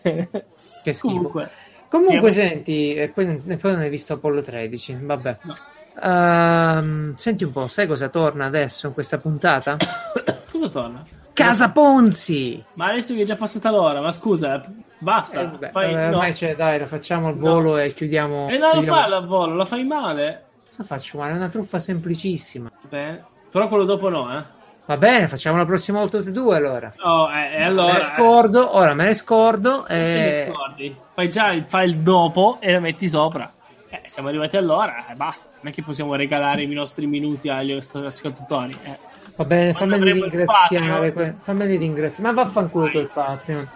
che schifo. Comunque, Comunque, Sì, senti, e poi, e poi non hai visto Apollo 13, vabbè. No. Ehm, senti un po', sai cosa torna adesso in questa puntata? cosa torna? Casa Ponzi! Ma adesso che è già passata l'ora, ma scusa, basta. Eh, vabbè, fai, vabbè, no. ormai c'è, dai, lo facciamo al No. volo e chiudiamo. E non lo fai al volo, lo fai male. Cosa faccio male? È una truffa semplicissima. Beh, però quello dopo no, eh. Va bene, facciamo la prossima volta tutte e due allora. Oh, eh, e me allora... le scordo, ora me ne scordo. eh, te ne E... scordi. Fai già il file dopo e la metti sopra. Eh, siamo arrivati all'ora e basta. Non è che possiamo regalare i nostri minuti agli ascoltatori. Eh. Va bene, fammeli ringraziare. Que- Fammeli ringraziare. Ma vaffanculo col Patreon.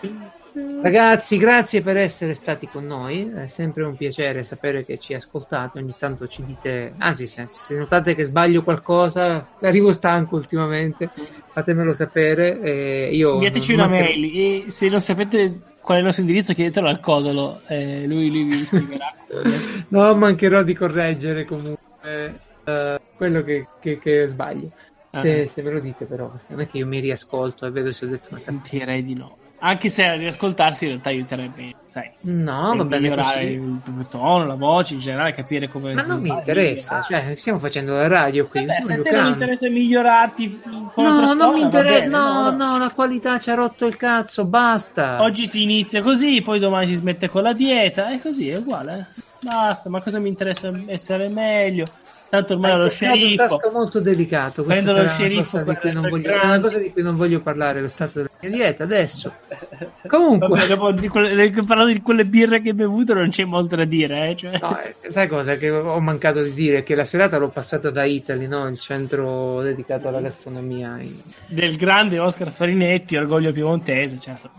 Ragazzi, grazie per essere stati con noi. È sempre un piacere sapere che ci ascoltate. Ogni tanto ci dite, anzi, se, se notate che sbaglio qualcosa, arrivo stanco ultimamente. Fatemelo sapere. Io Inviateci una mancherò- mail e se non sapete qual è il nostro indirizzo chiedetelo al Codolo. eh, lui, lui vi spiegherà. *laughs* No, mancherò di correggere comunque eh, quello che, che- che sbaglio. Se, Ah. se ve lo dite, però, non è che io mi riascolto e vedo se ho detto una cazzata. Direi di no. Anche se riascoltarsi in realtà aiuterebbe, sai. No, va bene migliorare così. il proprio tono, la voce, in generale, capire come. Ma non mi Ah, interessa, migliorare. cioè, stiamo facendo la radio qui, Vabbè, se a te non interessa migliorarti con No, persona, non mi interessa. bene, No, no, la qualità ci ha rotto il cazzo, basta. Oggi si inizia così, poi domani si smette con la dieta, è così, è uguale. eh. Basta, ma cosa mi interessa essere meglio? Tanto ormai ho lo toccato un sceriffo. tasto molto delicato. Questa Prendo lo sarà una sceriffo cosa, di per- cui non per voglio, grandi. una cosa di cui non voglio parlare, lo stato della mia dieta adesso. *laughs* Comunque, Vabbè, dopo di quelle, parlando di quelle birre che hai bevuto non c'è molto da dire, eh. Cioè, no, eh, sai cosa che ho mancato di dire? Che la serata l'ho passata da Italy, no? il centro dedicato alla gastronomia. in- Del grande Oscar Farinetti, orgoglio piemontese, certo.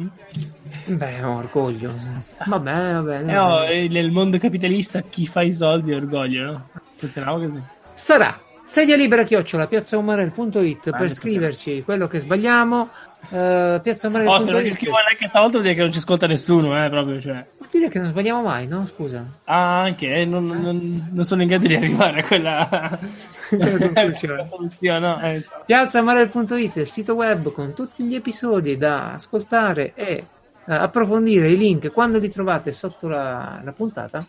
Beh, orgoglio. Vabbè, va bene. Eh, oh, bene. eh, nel mondo capitalista chi fa i soldi è orgoglio, no? Funzionava così. Sarà sedia libera chiocciola piazzaumarel.it Ah, per che scriverci quello che sbagliamo. Uh, Oh, se non ci piazzaumarel.it scrivo neanche stavolta vuol dire che non ci ascolta nessuno, eh, proprio, cioè. Vuol dire che non sbagliamo mai, no? Scusa. Ah, anche, eh, non, non- non sono in grado di arrivare a quella *laughs* *laughs* soluzione, no? Eh, Piazzamarel.it è il sito web con tutti gli episodi da ascoltare e eh, approfondire i link quando li trovate sotto la, la puntata.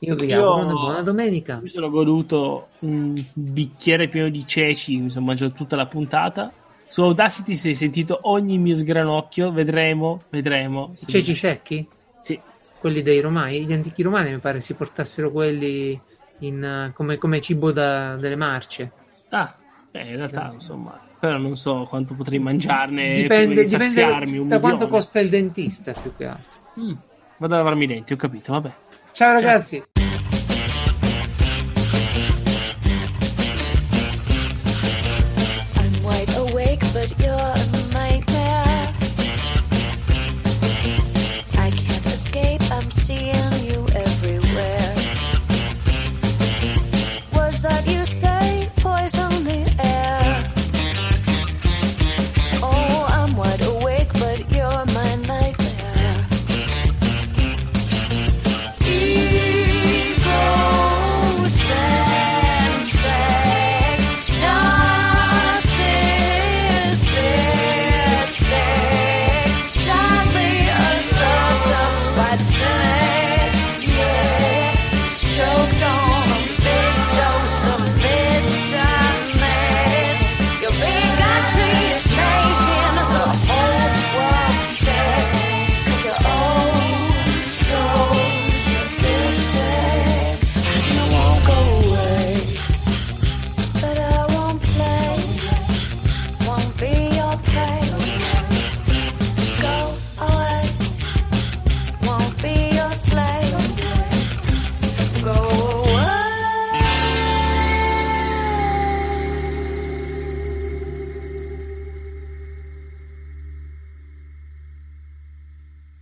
Io vi auguro una buona domenica. Mi sono goduto un bicchiere pieno di ceci, mi sono mangiato tutta la puntata. Su Audacity si è sentito ogni mio sgranocchio, vedremo, vedremo. se- Ceci secchi? Sì, quelli dei romani. Gli antichi romani mi pare si portassero quelli in, come, come, cibo da, delle marce. Ah, beh, in realtà sì. insomma, però non so quanto potrei mangiarne. Dipende, dipende da quanto costa il dentista più che altro. Mm, vado a lavarmi i denti, ho capito, vabbè. Ciao ragazzi. Ciao.